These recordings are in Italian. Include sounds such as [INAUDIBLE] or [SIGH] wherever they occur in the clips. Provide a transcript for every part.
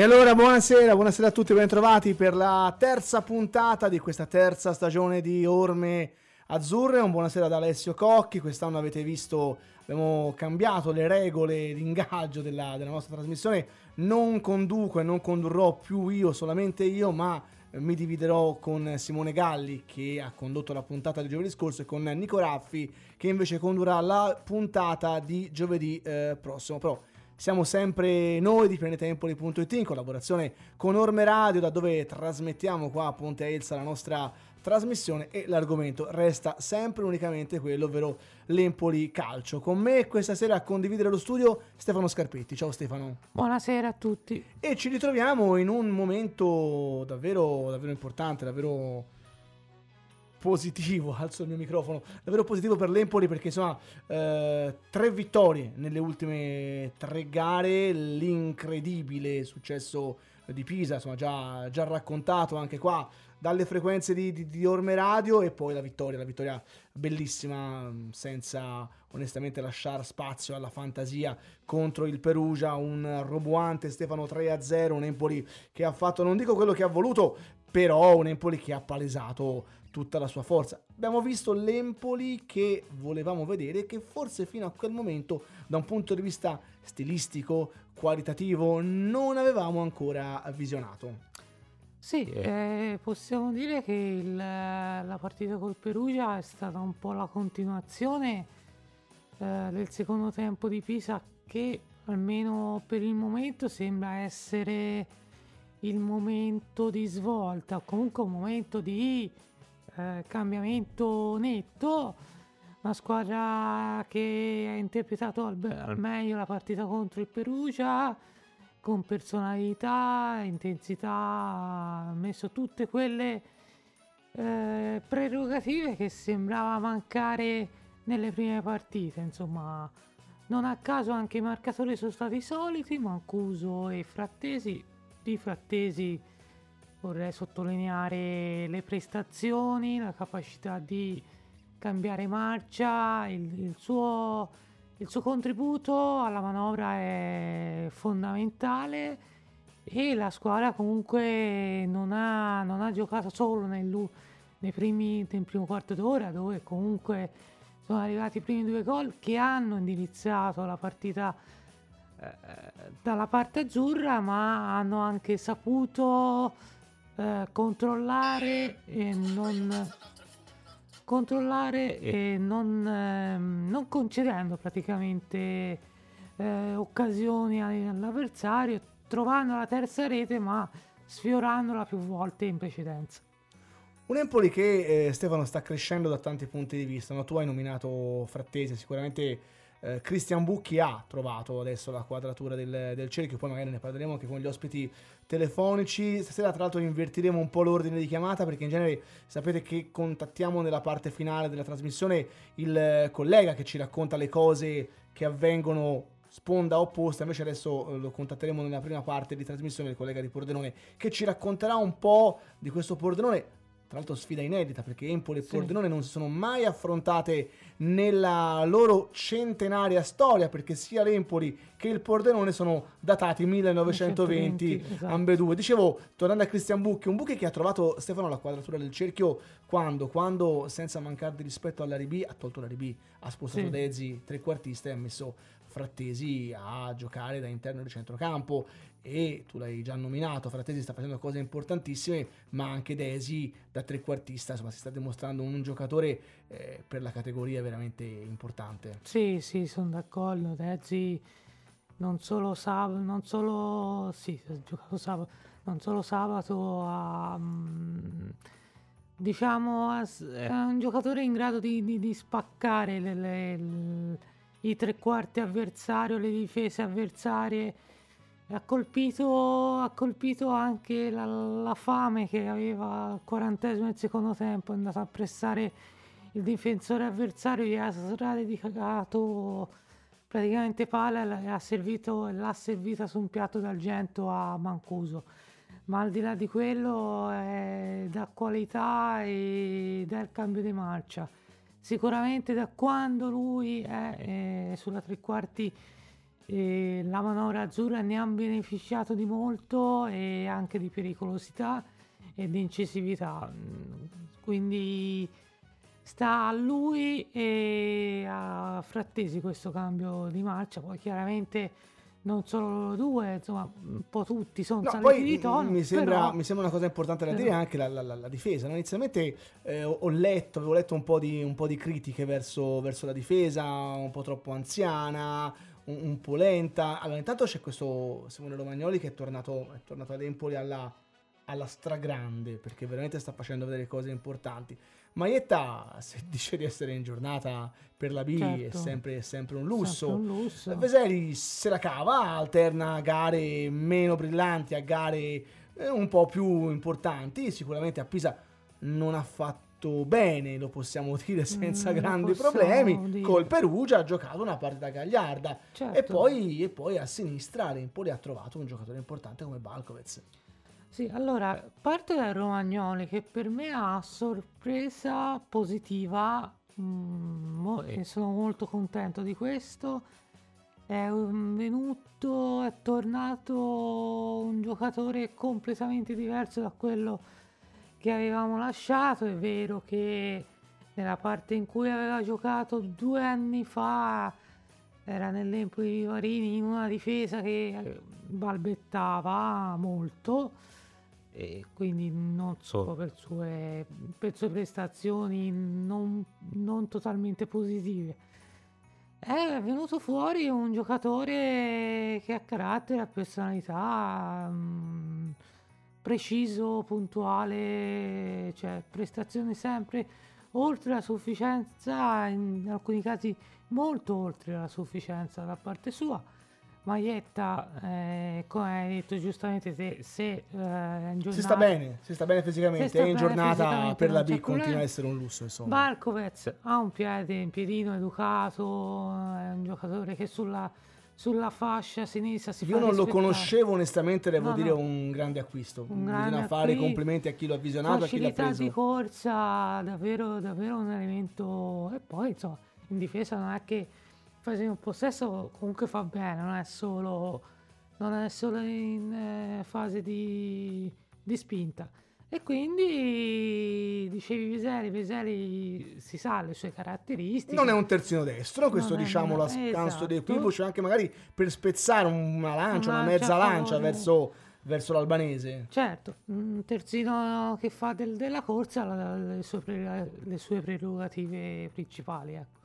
E allora buonasera, buonasera a tutti, ben trovati per la terza puntata di questa terza stagione di Orme Azzurre. Un buonasera da Alessio Cocchi. Quest'anno avete visto, abbiamo cambiato le regole di ingaggio della, della nostra trasmissione. Non conduco e non condurrò più io, solamente io, ma mi dividerò con Simone Galli che ha condotto la puntata di giovedì scorso e con Nico Raffi che invece condurrà la puntata di giovedì eh, prossimo. Però siamo sempre noi di planetempoli.it in collaborazione con Orme Radio, da dove trasmettiamo qua a Ponte Elsa la nostra trasmissione e l'argomento resta sempre unicamente quello, ovvero l'Empoli Calcio. Con me questa sera a condividere lo studio Stefano Scarpetti. Ciao Stefano. Buonasera a tutti. E ci ritroviamo in un momento davvero, davvero importante, davvero positivo, [LAUGHS] alzo il mio microfono, davvero positivo per l'Empoli perché insomma eh, tre vittorie nelle ultime tre gare, l'incredibile successo di Pisa, insomma già, già raccontato anche qua dalle frequenze di, di, di, Orme Radio e poi la vittoria, la vittoria bellissima senza onestamente lasciare spazio alla fantasia contro il Perugia, un roboante Stefano 3-0, un Empoli che ha fatto non dico quello che ha voluto, però un Empoli che ha palesato tutta la sua forza. Abbiamo visto l'Empoli che volevamo vedere, che forse fino a quel momento, da un punto di vista stilistico, qualitativo, non avevamo ancora visionato. Sì, eh, possiamo dire che il, la partita col Perugia è stata un po' la continuazione eh, del secondo tempo di Pisa che almeno per il momento sembra essere il momento di svolta, comunque un momento di eh, cambiamento netto, una squadra che ha interpretato al, al, meglio la partita contro il Perugia con personalità, intensità, ha messo tutte quelle eh, prerogative che sembrava mancare nelle prime partite, insomma. Non a caso anche i marcatori sono stati soliti, Mancuso e Frattesi, di Frattesi vorrei sottolineare le prestazioni, la capacità di cambiare marcia, il, il, suo, il suo contributo alla manovra è fondamentale e la squadra comunque non ha, non ha giocato solo nel, nei primi, nel primo quarto d'ora dove comunque sono arrivati i primi due gol che hanno indirizzato la partita dalla parte azzurra ma hanno anche saputo eh, controllare e non controllare e non, eh, non concedendo praticamente eh, occasioni all'avversario, trovando la terza rete ma sfiorandola più volte in precedenza. Un Empoli che eh, Stefano sta crescendo da tanti punti di vista, no? tu hai nominato Frattese, sicuramente eh, Christian Bucchi ha trovato adesso la quadratura del, del, cerchio, poi magari ne parleremo anche con gli ospiti telefonici. Stasera tra l'altro invertiremo un po' l'ordine di chiamata perché in genere sapete che contattiamo nella parte finale della trasmissione il collega che ci racconta le cose che avvengono sponda opposta, invece adesso eh, lo contatteremo nella prima parte di trasmissione il collega di Pordenone che ci racconterà un po' di questo Pordenone tra l'altro sfida inedita perché Empoli e sì. Pordenone non si sono mai affrontate nella loro centenaria storia perché sia l'Empoli che il Pordenone sono datati 1920 1920, esatto. ambedue. Dicevo, tornando a Cristian Bucchi, un Bucchi che ha trovato Stefano la quadratura del cerchio quando? Quando senza mancare di rispetto alla B ha tolto la B, ha spostato sì. Dezzi trequartista e ha messo Frattesi a giocare da interno di centrocampo e tu l'hai già nominato, Frattesi sta facendo cose importantissime, ma anche Desi da trequartista, insomma si sta dimostrando un giocatore eh, per la categoria veramente importante. Sì, sì, sono d'accordo, Desi non solo sabato, non solo, sì, giocato sabato, non solo sabato ha... Um, diciamo, è un giocatore in grado di, di, di spaccare le, le, i tre quarti avversario, le difese avversarie. Ha colpito, ha colpito anche la, la, fame che aveva al quarantesimo del secondo tempo, è andato a pressare il difensore avversario, gli ha dedicato praticamente palla e l'ha servita su un piatto d'argento a Mancuso ma al di là di quello è da qualità e dal cambio di marcia. Sicuramente da quando lui è, è sulla tre quarti e la manovra azzurra ne ha beneficiato di molto e anche di pericolosità e di incisività. Quindi sta a lui e a Frattesi questo cambio di marcia. Poi chiaramente non solo loro due, insomma, un po' tutti sono no, saliti di tono. Mi sembra, però, mi sembra, una cosa importante da però, dire anche la, la, la, la difesa. No? Inizialmente eh, ho letto, avevo letto un po' di, un po di critiche verso, verso, la difesa, un po' troppo anziana, un, un, po' lenta. Allora, intanto c'è questo Simone Romagnoli che è tornato, è tornato ad Empoli alla, alla stragrande, perché veramente sta facendo vedere cose importanti. Maietta, se [LAUGHS] dice di essere in giornata per la B, certo. è, sempre, è, sempre, un lusso. Sempre un lusso. Veseli se la cava, alterna gare meno brillanti a gare eh, un po' più importanti. Sicuramente a Pisa non ha fatto bene, lo possiamo [LAUGHS] dire senza mm, grandi problemi. Dire. Col Perugia ha giocato una partita gagliarda. Certo. E, poi, e, poi, a sinistra l'Empoli ha trovato un giocatore importante come Balkovez. Sì, allora parto da Romagnoli che per me ha sorpresa positiva mm, e sono molto contento di questo. È venuto, è tornato un giocatore completamente diverso da quello che avevamo lasciato. È vero che nella parte in cui aveva giocato due anni fa era nell'Empoli di Varini in una difesa che balbettava molto e quindi non solo per sue, per sue prestazioni non, non, totalmente positive. È venuto fuori un giocatore che ha carattere, ha personalità, mh, mm, preciso, puntuale, cioè prestazioni sempre oltre la sufficienza, in alcuni casi molto oltre la sufficienza da parte sua Maglietta, eh, come hai detto giustamente, se, se eh, giornata, si sta bene, si sta bene fisicamente, è in giornata per la B continua a essere un lusso. Insomma. Barkovez ha un piede, un piedino educato, è un giocatore che sulla, sulla fascia sinistra si Io non lo conoscevo onestamente, devo no, dire no. un grande acquisto. Un grande Bisogna fare complimenti a chi l'ha visionato, a chi l'ha preso. di corsa, davvero, davvero un elemento... E poi insomma, in difesa non è che fase un possesso comunque fa bene, non è solo, non è solo in eh, fase di, di, spinta. E quindi dicevi Veseli, Veseli si sa le sue caratteristiche. Non è un terzino destro, questo non diciamo a scanso esatto. di equivoci, anche magari per spezzare una lancia, una, una mezza lancia verso, verso, l'albanese. Certo, un terzino che fa del, della corsa le sue, le sue prerogative principali. Ecco.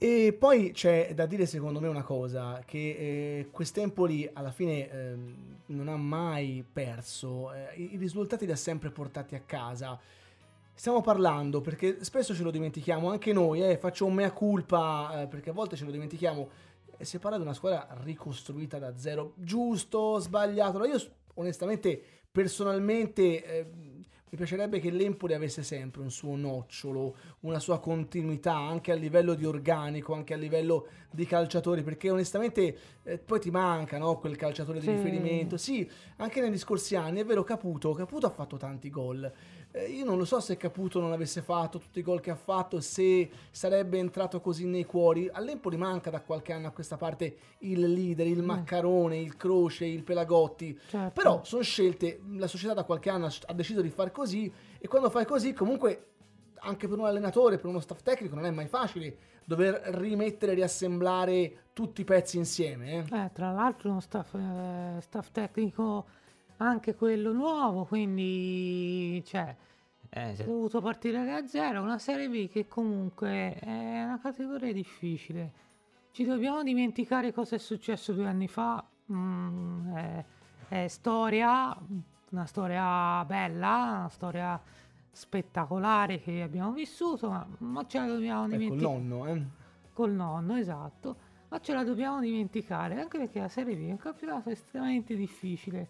E poi c'è da dire secondo me una cosa, che eh, quest'Empoli alla fine eh, non ha mai perso, eh, i risultati li ha sempre portati a casa. Stiamo parlando perché spesso ce lo dimentichiamo, anche noi, eh, faccio un mea culpa eh, perché a volte ce lo dimentichiamo, si parla di una squadra ricostruita da zero, giusto, sbagliato, io onestamente, personalmente eh, mi piacerebbe che l'Empoli avesse sempre un suo nocciolo, una sua continuità anche a livello di organico, anche a livello di calciatori, perché onestamente eh, poi ti manca no? quel calciatore sì. di riferimento. Sì, anche negli scorsi anni è vero Caputo, Caputo ha fatto tanti gol. Eh, io non lo so se Caputo non avesse fatto tutti i gol che ha fatto, se sarebbe entrato così nei cuori. All'Empoli manca da qualche anno a questa parte il leader, il mm. Maccarone, il Croce, il Pelagotti. Certo. Però sono scelte, la società da qualche anno ha deciso di fare così e quando fai così comunque anche per un allenatore, per uno staff tecnico non è mai facile dover rimettere e riassemblare tutti i pezzi insieme. Eh, eh tra l'altro uno staff, eh, staff tecnico anche quello nuovo, quindi cioè, eh, si è dovuto partire da zero, una Serie B che comunque è una categoria difficile. Ci dobbiamo dimenticare cosa è successo due anni fa, mm, è, è storia, una storia bella, una storia spettacolare che abbiamo vissuto, ma, ma ce la dobbiamo dimenticare. Col nonno, eh? Col nonno, esatto. Ma ce la dobbiamo dimenticare, anche perché la Serie B è un campionato estremamente difficile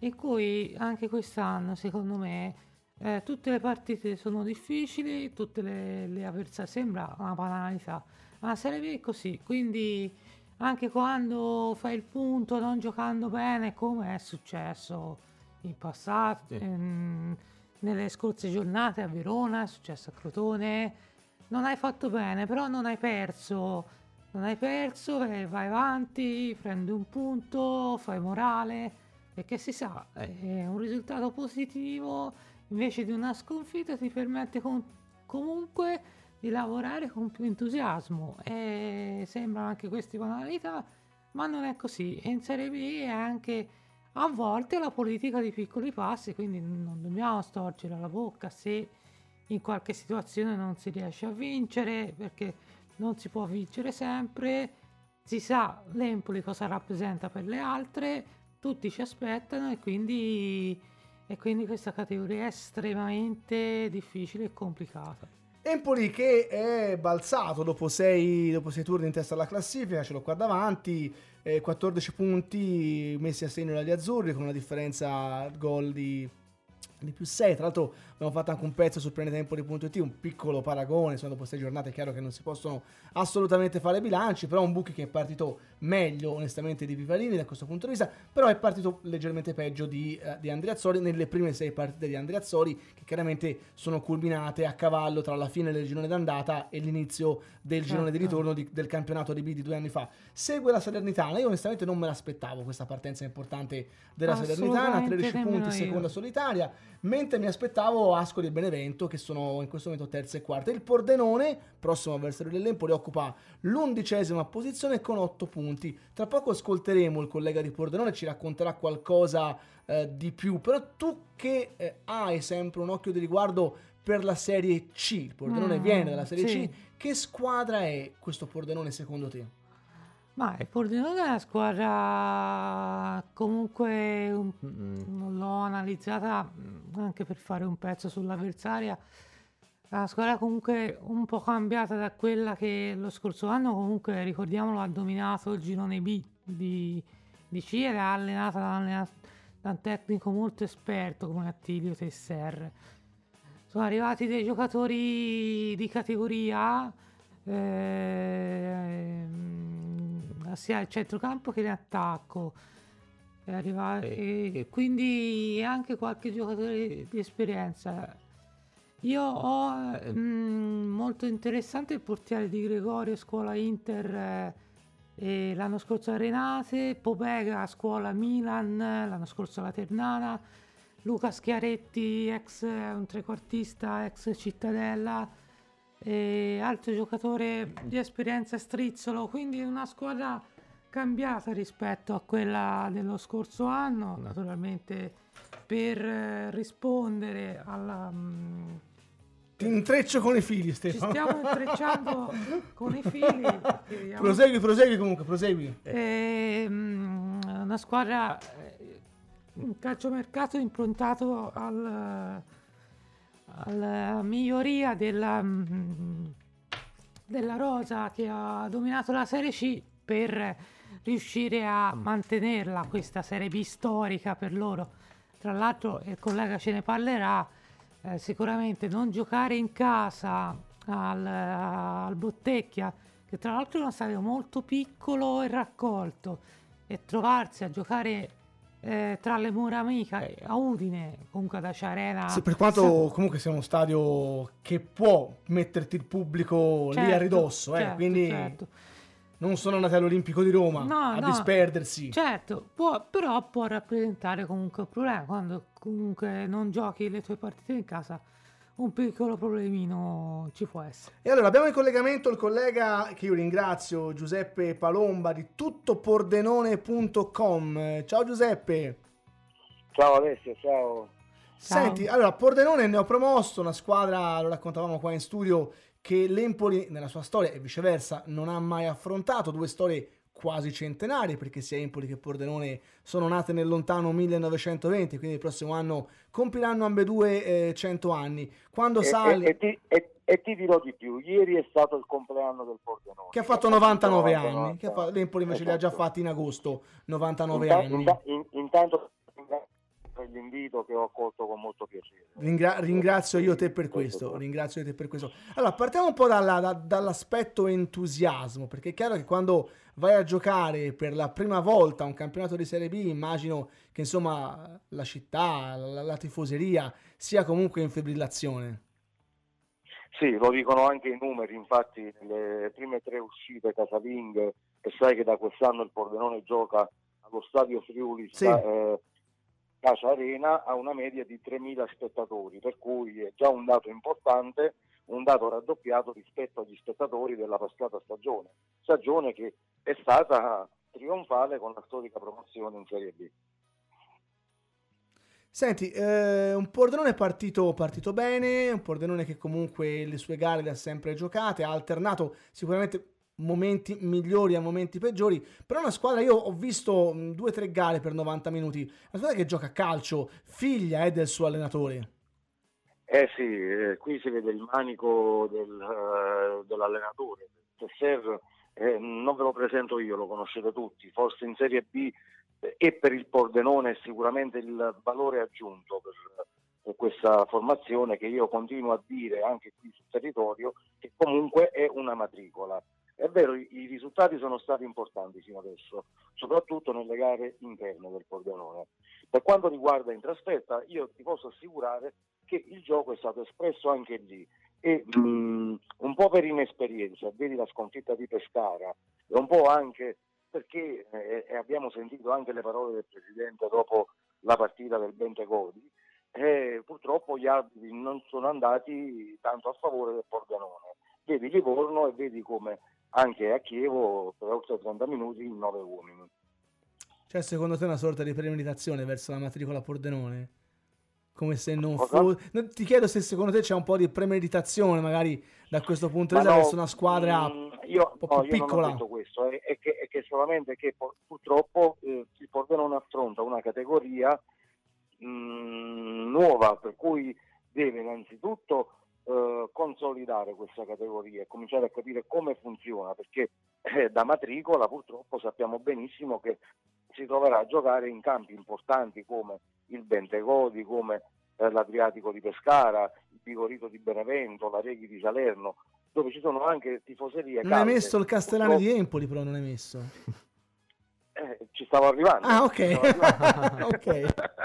in cui anche quest'anno, secondo me, eh, tutte le partite sono difficili, tutte le, le avversarie, sembra una banalità, ma B è così, quindi anche quando fai il punto non giocando bene, come è successo in passato, sì. ehm, nelle scorse giornate a Verona, è successo a Crotone, non hai fatto bene, però non hai perso non hai perso, vai avanti, prendi un punto, fai morale, perché si sa, è un risultato positivo invece di una sconfitta ti permette con- comunque di lavorare con più entusiasmo e sembrano anche queste banalità, ma non è così. E in Serie B è anche a volte la politica di piccoli passi, quindi non dobbiamo storcere la bocca se in qualche situazione non si riesce a vincere, perché non si può vincere sempre, si sa l'Empoli cosa rappresenta per le altre, tutti ci aspettano e quindi, e quindi questa categoria è estremamente difficile e complicata. Empoli che è balzato dopo sei, turni in testa alla classifica, ce l'ho qua davanti, eh, 14 punti messi a segno dagli azzurri con una differenza gol di di più 6. Tra l'altro abbiamo fatto anche un pezzo su Planetempoli.it, un piccolo paragone, insomma dopo 6 giornate è chiaro che non si possono assolutamente fare bilanci, però un Buchi che è partito meglio onestamente di Vivalini da questo punto di vista, però è partito leggermente peggio di, uh, di Andreazzoli nelle prime 6 partite di Andreazzoli che chiaramente sono culminate a cavallo tra la fine del girone d'andata e l'inizio del certo. girone di ritorno di, del campionato di B di due anni fa. Segue la Salernitana, io onestamente non me l'aspettavo questa partenza importante della Salernitana, 13 punti, seconda solitaria mentre mi aspettavo Ascoli e Benevento che sono in questo momento terza e quarta. Il Pordenone, prossimo avversario dell'Empoli, occupa l'undicesima posizione con otto punti. Tra poco ascolteremo il collega di Pordenone, ci racconterà qualcosa eh, di più, però tu che eh, hai sempre un occhio di riguardo per la Serie C, il Pordenone mm, viene dalla Serie sì. C, che squadra è questo Pordenone secondo te? Ma il è una squadra comunque un, mm, l'ho analizzata mm, anche per fare un pezzo sull'avversaria. Una squadra comunque un po' cambiata da quella che lo scorso anno comunque ricordiamolo ha dominato il girone B di, di C ed è allenata da, da un tecnico molto esperto come Attilio Tesser. Sono arrivati dei giocatori di categoria eh, sia al centrocampo che in attacco. e quindi anche qualche giocatore di esperienza. Io ho mh, mm, molto interessante il portiere di Gregorio, scuola Inter eh, l'anno scorso a Renate, Popega, scuola Milan, l'anno scorso alla Ternana, Luca Schiaretti, ex un trequartista, ex Cittadella e altro giocatore di esperienza strizzolo, quindi una squadra cambiata rispetto a quella dello scorso anno, naturalmente per eh, rispondere alla... Mh, mm, ti intreccio con i fili, Stefano. Ci stiamo intrecciando [LAUGHS] con i fili. Prosegui, prosegui comunque, prosegui. E, mh, mm, una squadra, eh, un calciomercato improntato al alla miglioria della, mm, della rosa che ha dominato la Serie C per riuscire a mantenerla questa Serie B storica per loro. Tra l'altro il collega ce ne parlerà, eh, sicuramente non giocare in casa al, al Bottecchia, che tra l'altro è uno stadio molto piccolo e raccolto, e trovarsi a giocare eh, tra le mura amiche a Udine, comunque ad Acia Arena. Sì, per quanto comunque sia uno stadio che può metterti il pubblico certo, lì a certo, ridosso, eh, certo, quindi certo. non sono andati all'Olimpico di Roma no, a no, disperdersi. Certo, può, però può rappresentare comunque un problema quando comunque non giochi le tue partite in casa un piccolo problemino ci può essere. E allora abbiamo in collegamento il collega che io ringrazio, Giuseppe Palomba di tuttopordenone.com. Ciao Giuseppe. Ciao Alessio, ciao. Senti, ciao. allora Pordenone ne ho promosso una squadra, lo raccontavamo qua in studio, che l'Empoli nella sua storia e viceversa non ha mai affrontato, due storie quasi centenarie perché sia Empoli che Pordenone sono nate nel lontano 1920 quindi il prossimo anno compiranno ambedue eh, 100 anni quando e, sale e, e, ti, e, e, ti, dirò di più ieri è stato il compleanno del Pordenone che ha fatto 99 anni che fa, l'Empoli invece esatto. li ha già esatto. fatti in agosto 99 intanto, anni in, intanto per l'invito che ho accolto con molto piacere. Ringra- ringrazio io te per questo, ringrazio te per questo. Allora, partiamo un po' dalla, da, dall'aspetto entusiasmo, perché è chiaro che quando vai a giocare per la prima volta un campionato di Serie B, immagino che insomma la città, la, la tifoseria sia comunque in fibrillazione. Sì, lo dicono anche i numeri, infatti le prime tre uscite casaling, e sai che da quest'anno il Pordenone gioca allo stadio Friuli Sì. eh, Casa Arena a una media di 3.000 spettatori, per cui è già un dato importante, un dato raddoppiato rispetto agli spettatori della passata stagione, stagione che è stata trionfale con la storica promozione in Serie B. Senti, eh, un Pordenone partito, partito bene, un Pordenone che comunque le sue gare le ha sempre giocate, ha alternato sicuramente momenti migliori a momenti peggiori, però una squadra, io ho visto mh, due o tre gare per 90 minuti, una squadra che gioca a calcio, figlia eh, del suo allenatore. Eh sì, eh, qui si vede il manico del, eh, dell'allenatore. Tesser eh, non ve lo presento io, lo conoscete tutti, forse in Serie B eh, e per il Pordenone è sicuramente il valore aggiunto per, per questa formazione che io continuo a dire anche qui sul territorio che comunque è una matricola. È vero, i, risultati sono stati importanti fino adesso, soprattutto nelle gare interne del Pordenone. Per quanto riguarda in trasferta, io ti posso assicurare che il gioco è stato espresso anche lì e mh, un po' per inesperienza, vedi la sconfitta di Pescara e un po' anche perché eh, abbiamo sentito anche le parole del Presidente dopo la partita del Bentegodi, eh, purtroppo gli arbitri non sono andati tanto a favore del Pordenone. Vedi Livorno e vedi come anche a Chievo per oltre 30 minuti in 9 uomini. Cioè, secondo te una sorta di premeditazione verso la matricola Pordenone? Come se non fosse... Ti chiedo se secondo te c'è un po' di premeditazione magari da questo punto di vista no, verso una squadra mm, io, un po' no, più io non piccola. ho detto questo, è, è che, è che solamente che pu- purtroppo eh, il Pordenone affronta una categoria mm, nuova, per cui deve innanzitutto eh, consolidare questa categoria e cominciare a capire come funziona, perché eh, da matricola purtroppo sappiamo benissimo che si troverà a giocare in campi importanti come il Bentegodi, come eh, l'Adriatico di Pescara, il Pigorito di Benevento, la Reghi di Salerno, dove ci sono anche tifoserie Non hai calde. messo il Castellano Purtroppo- di Empoli, però non hai messo. [LAUGHS] eh, ci stavo arrivando. Ah, ok. arrivando. [LAUGHS]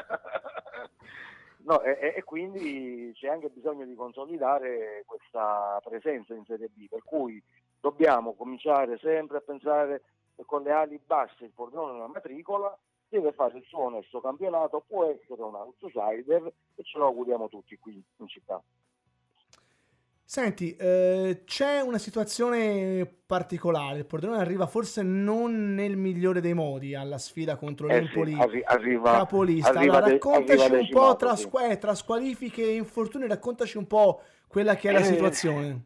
No, e, e- quindi c'è anche bisogno di consolidare questa presenza in Serie B, per cui dobbiamo cominciare sempre a pensare con le ali basse il Pordenone nella matricola deve fare il suo onesto campionato, può essere un outsider e ce lo auguriamo tutti qui in città. Senti, eh, c'è una situazione particolare. Il Pordenone arriva forse non nel migliore dei modi alla sfida contro Eh sì, l'Empoli arri- arriva, capolista. arriva Allora, de- raccontaci arriva un po' tra, sì. eh, tra squalifiche e infortuni, raccontaci un po' quella che è la Eh, situazione.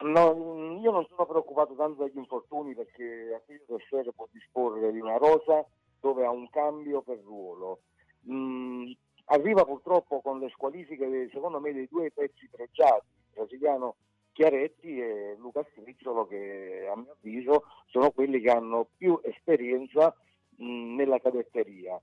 No, io non sono preoccupato tanto dagli infortuni perché Attilio Tessere può disporre di una rosa dove ha un cambio per ruolo. Mm, arriva purtroppo con le squalifiche, secondo me, dei due pezzi pregiati, il brasiliano Chiaretti e Luca Stricciolo, che a mio avviso sono quelli che hanno più esperienza mm, nella cadetteria.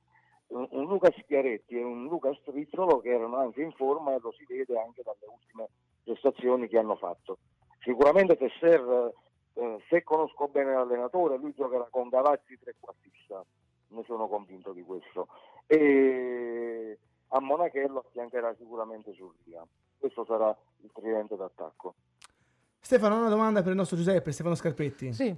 Un, un Luca Schiaretti e un Luca Stricciolo che erano anche in forma e lo si vede anche dalle ultime prestazioni che hanno fatto. Sicuramente Tesser, eh, se conosco bene l'allenatore, lui giocherà con Gavazzi trequartista, ne sono convinto di questo. E a Monachello affiancherà sicuramente Surria. Questo sarà il tridente d'attacco. Stefano, una domanda per il nostro Giuseppe, Stefano Scarpetti. Sì.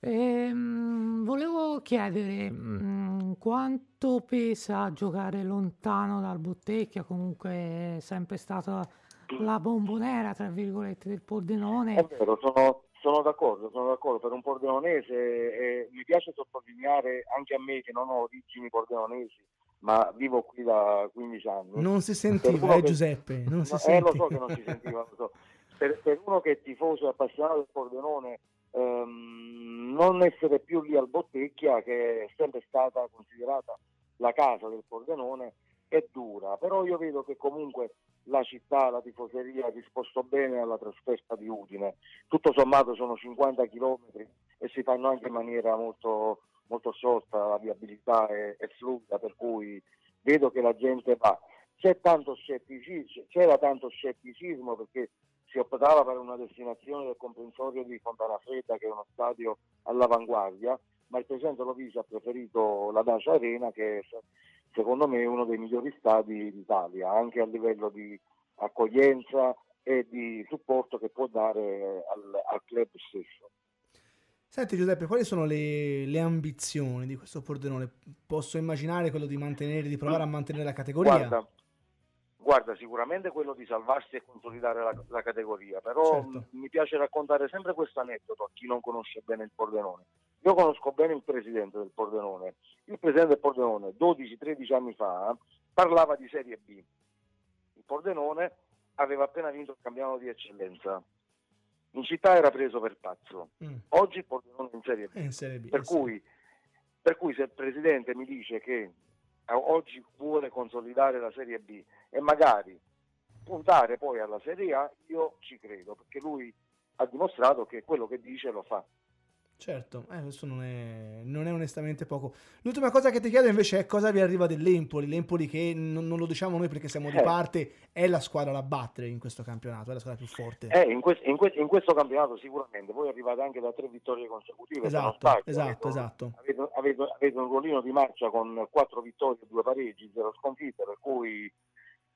Ehm, volevo chiedere mm, quanto pesa giocare lontano dal Bottecchia, comunque è sempre stata la bombonera, tra virgolette, del È Pordenone. vero, sono, sono d'accordo, sono d'accordo. Per un pordenonese eh, mi piace sottolineare anche a me che non ho origini pordenonesi, ma vivo qui da 15 anni. Non si sentiva, eh, che- Giuseppe, non si No, eh, sentiva. lo so che non si sentiva, lo so. Per, per uno che è tifoso e appassionato del Pordenone, ehm, non essere più lì al Bottecchia, che è sempre stata considerata la casa del Pordenone, è dura. Però io vedo che comunque la città, la tifoseria ha risposto bene alla trasferta di Udine. Tutto sommato sono 50 chilometri e si fanno anche in maniera molto, molto sciolta, la viabilità è, è fluida, per cui vedo che la gente va. Tanto c'era tanto scetticismo perché si optava per una destinazione del comprensorio di Fontana Fredda, che è uno stadio all'avanguardia, ma il Presidente Lovisi ha preferito la Dacia Arena, che secondo me è uno dei migliori stadi d'Italia, anche a livello di accoglienza, e di supporto che può dare al, al club stesso. Senti Giuseppe, quali sono le, le, ambizioni di questo Pordenone? Posso immaginare quello di mantenere, di provare a mantenere la categoria? Guarda, guarda sicuramente quello di salvarsi e consolidare la, la categoria, però certo. mi piace raccontare sempre questo aneddoto a chi non conosce bene il Pordenone. Io conosco bene il presidente del Pordenone. Il presidente del Pordenone 12-13 anni fa parlava di Serie B. Il Pordenone aveva appena vinto il campionato di eccellenza in città era preso per pazzo. Mm. Oggi il Pordenone in Serie B. In serie B per, cui, per, cui, se il Presidente mi dice che oggi vuole consolidare la Serie B e magari puntare poi alla Serie A, io ci credo, perché lui ha dimostrato che quello che dice lo fa. Certo, eh, questo non è, non è, onestamente poco. L'ultima cosa che ti chiedo invece è cosa vi arriva dell'Empoli. L'Empoli che non, non lo diciamo noi perché siamo di eh. parte, è la squadra da battere in questo campionato, è la squadra più forte. Eh, in, que- in, que- in, questo campionato sicuramente, voi arrivate anche da tre vittorie consecutive. Esatto, sbaglio, esatto, avete, esatto. Avete, avete, avete, un ruolino di marcia con quattro vittorie, due pareggi, zero sconfitte, per cui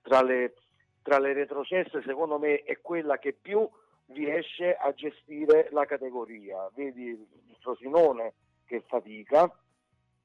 tra le, tra le retrocesse secondo me è quella che più riesce a gestire la categoria. Vedi il Frosinone che fatica,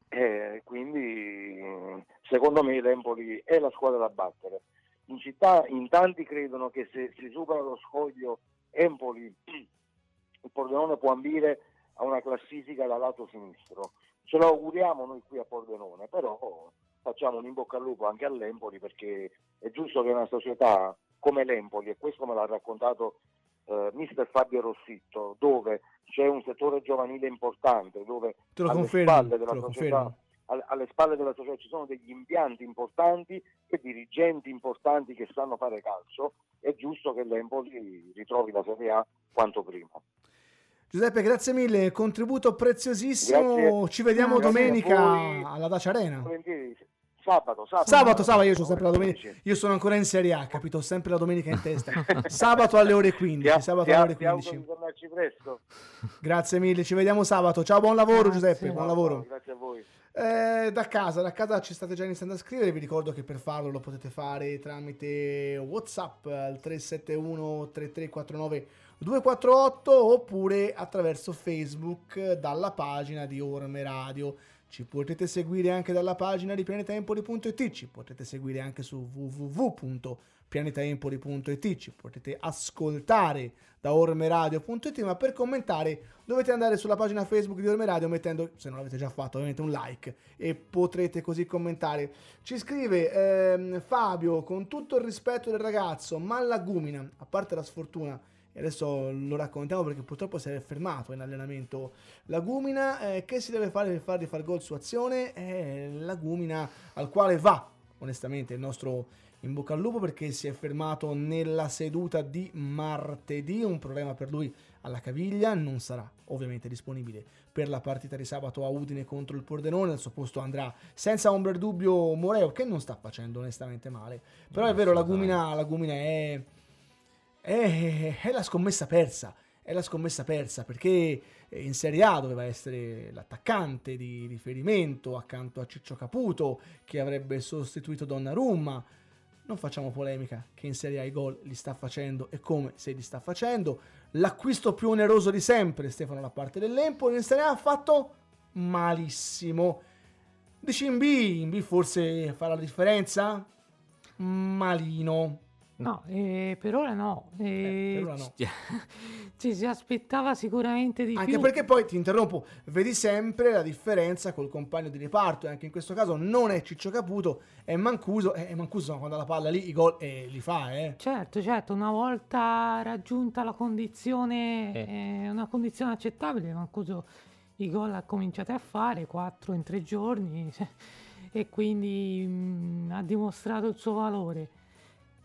eh, quindi secondo me l'Empoli è la squadra da battere. In città in tanti credono che se si supera lo scoglio Empoli, il Pordenone può ambire a una classifica da lato sinistro. Ce lo auguriamo noi qui a Pordenone, però facciamo un in bocca al lupo anche all'Empoli perché è giusto che una società come l'Empoli, e questo me l'ha raccontato eh, mister Fabio Rossitto, dove c'è un settore giovanile importante, dove alle confermo, spalle, della società, alle, alle spalle della società ci sono degli impianti importanti e dirigenti importanti che sanno fare calcio, è giusto che l'Empoli ritrovi la Serie A quanto prima. Giuseppe, grazie mille, contributo preziosissimo. Grazie. Ci vediamo grazie domenica alla Dacia Arena. Volentieri. Sabato, sabato. Sabato, sabato, io, sempre la domenica. io sono ancora in Serie A, capito? Ho sempre la domenica in testa. Sabato alle ore 15. Ti sabato alle ore 15. Grazie mille, ci vediamo sabato. Ciao, buon lavoro grazie. Giuseppe, buon lavoro. Grazie a voi. Eh, da casa, da casa ci state già iniziando a scrivere. Vi ricordo che per farlo lo potete fare tramite WhatsApp al 371 3349 248 oppure attraverso Facebook dalla pagina di Orme Radio. Ci potete seguire anche dalla pagina di pianetaempoli.it, ci potete seguire anche su www.pianetaempoli.it, ci potete ascoltare da ormeradio.it, ma per commentare dovete andare sulla pagina Facebook di Orme Radio mettendo, se non l'avete già fatto, ovviamente un like e potrete così commentare. Ci scrive ehm, Fabio, con tutto il rispetto del ragazzo, ma la Gumina, a parte la sfortuna, e adesso lo raccontiamo perché purtroppo si è fermato in allenamento Lagumina eh, che si deve fare per fargli far gol su azione? È Lagumina al quale va onestamente il nostro in bocca al lupo perché si è fermato nella seduta di martedì. Un problema per lui alla caviglia. Non sarà ovviamente disponibile per la partita di sabato a Udine contro il Pordenone. Al suo posto andrà senza ombra di dubbio Moreo che non sta facendo onestamente male. Però è vero Lagumina, Lagumina è è, è la scommessa persa. È la scommessa persa perché in Serie A doveva essere l'attaccante di riferimento accanto a Ciccio Caputo che avrebbe sostituito Donnarumma. Non facciamo polemica che in Serie A i gol li sta facendo e come se li sta facendo. L'acquisto più oneroso di sempre, Stefano, da parte dell'Empoli in Serie A ha fatto malissimo. Dici in B, in B forse farà la differenza? Malino. No, eh, per ora no. Eh, per ora no. [LAUGHS] Ci si aspettava sicuramente di anche più. Anche perché poi ti interrompo, vedi sempre la differenza col compagno di reparto. E anche in questo caso non è Ciccio Caputo, è Mancuso. E eh, Mancuso quando ha la palla lì i gol eh, li fa, eh. Certo, certo. Una volta raggiunta la condizione, eh, una condizione accettabile, Mancuso i gol ha cominciato a fare 4 in 3 giorni [LAUGHS] e quindi mh, ha dimostrato il suo valore.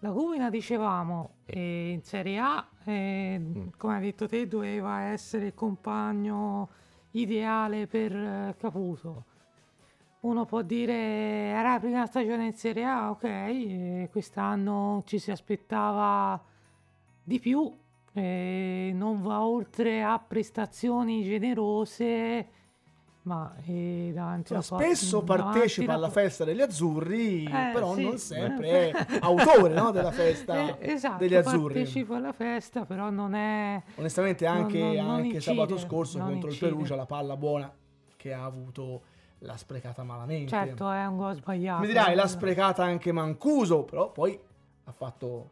La Cumina, dicevamo, eh, in Serie A, eh, come hai detto te, doveva essere il compagno ideale per eh, Caputo. Uno può dire era la prima stagione in Serie A, ok, quest'anno ci si aspettava di più, non va oltre a prestazioni generose ma eh, davanti alla spesso partecipa alla festa degli azzurri, Eh, però sì. non sempre [LAUGHS] è autore no, della festa Eh, esatto, degli azzurri. partecipa alla festa, però non è... Onestamente anche, Non- non- non anche incide, sabato scorso non contro incide. il Perugia la palla buona che ha avuto l'ha sprecata malamente. Certo, è un gol sbagliato. Mi dirai l'ha sprecata anche Mancuso, però poi ha fatto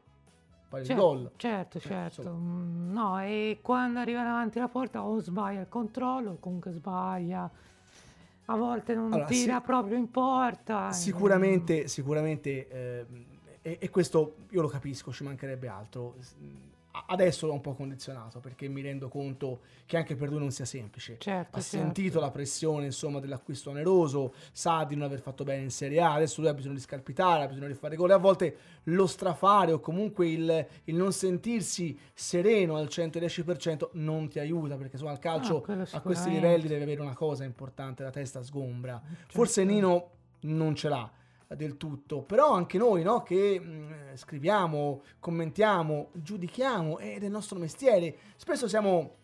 di Certo, gol. certo, Eh, certo. Mm, No, e quando arriva davanti alla porta o sbaglia il controllo, o comunque sbaglia. A volte non Allora, tira sì- proprio in porta. Sicuramente, sicuramente, ehm, e, e questo io lo capisco, ci mancherebbe altro. Adesso l'ho un po' condizionato perché mi rendo conto che anche per lui non sia semplice. Certo, ha certo. sentito la pressione insomma dell'acquisto oneroso, sa di non aver fatto bene in Serie A, adesso lui ha bisogno di scalpitare, ha bisogno di fare gol e a volte lo strafare o comunque il, il non sentirsi sereno al 110% non ti aiuta perché insomma il calcio Ah, a questi livelli deve avere una cosa importante, la testa sgombra. Certo. Forse Nino non ce l'ha del tutto, però anche noi no, che mh, scriviamo, commentiamo, giudichiamo, ed è il nostro mestiere, spesso siamo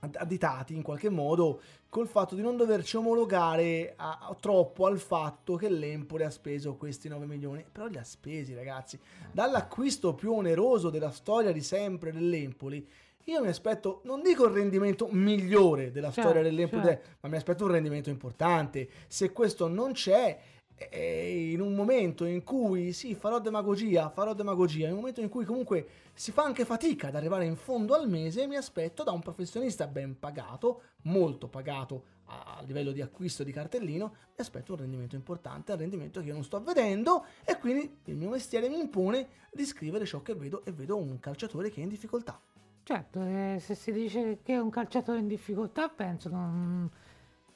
ad- additati in qualche modo col fatto di non doverci omologare a- a- troppo al fatto che l'Empoli ha speso questi 9 milioni, però li ha spesi ragazzi, dall'acquisto più oneroso della storia di sempre dell'Empoli. Io mi aspetto, non dico il rendimento migliore della Certo, storia dell'Empoli, certo. ma mi aspetto un rendimento importante. Se questo non c'è, eh, in un momento in cui sì, farò demagogia, farò demagogia, in un momento in cui comunque si fa anche fatica ad arrivare in fondo al mese, mi aspetto da un professionista ben pagato, molto pagato a a livello di acquisto di cartellino, mi aspetto un rendimento importante, un rendimento che io non sto vedendo e quindi il mio mestiere mi impone di scrivere ciò che vedo e vedo un calciatore che è in difficoltà. Certo, eh, se si dice che è un calciatore in difficoltà, penso non,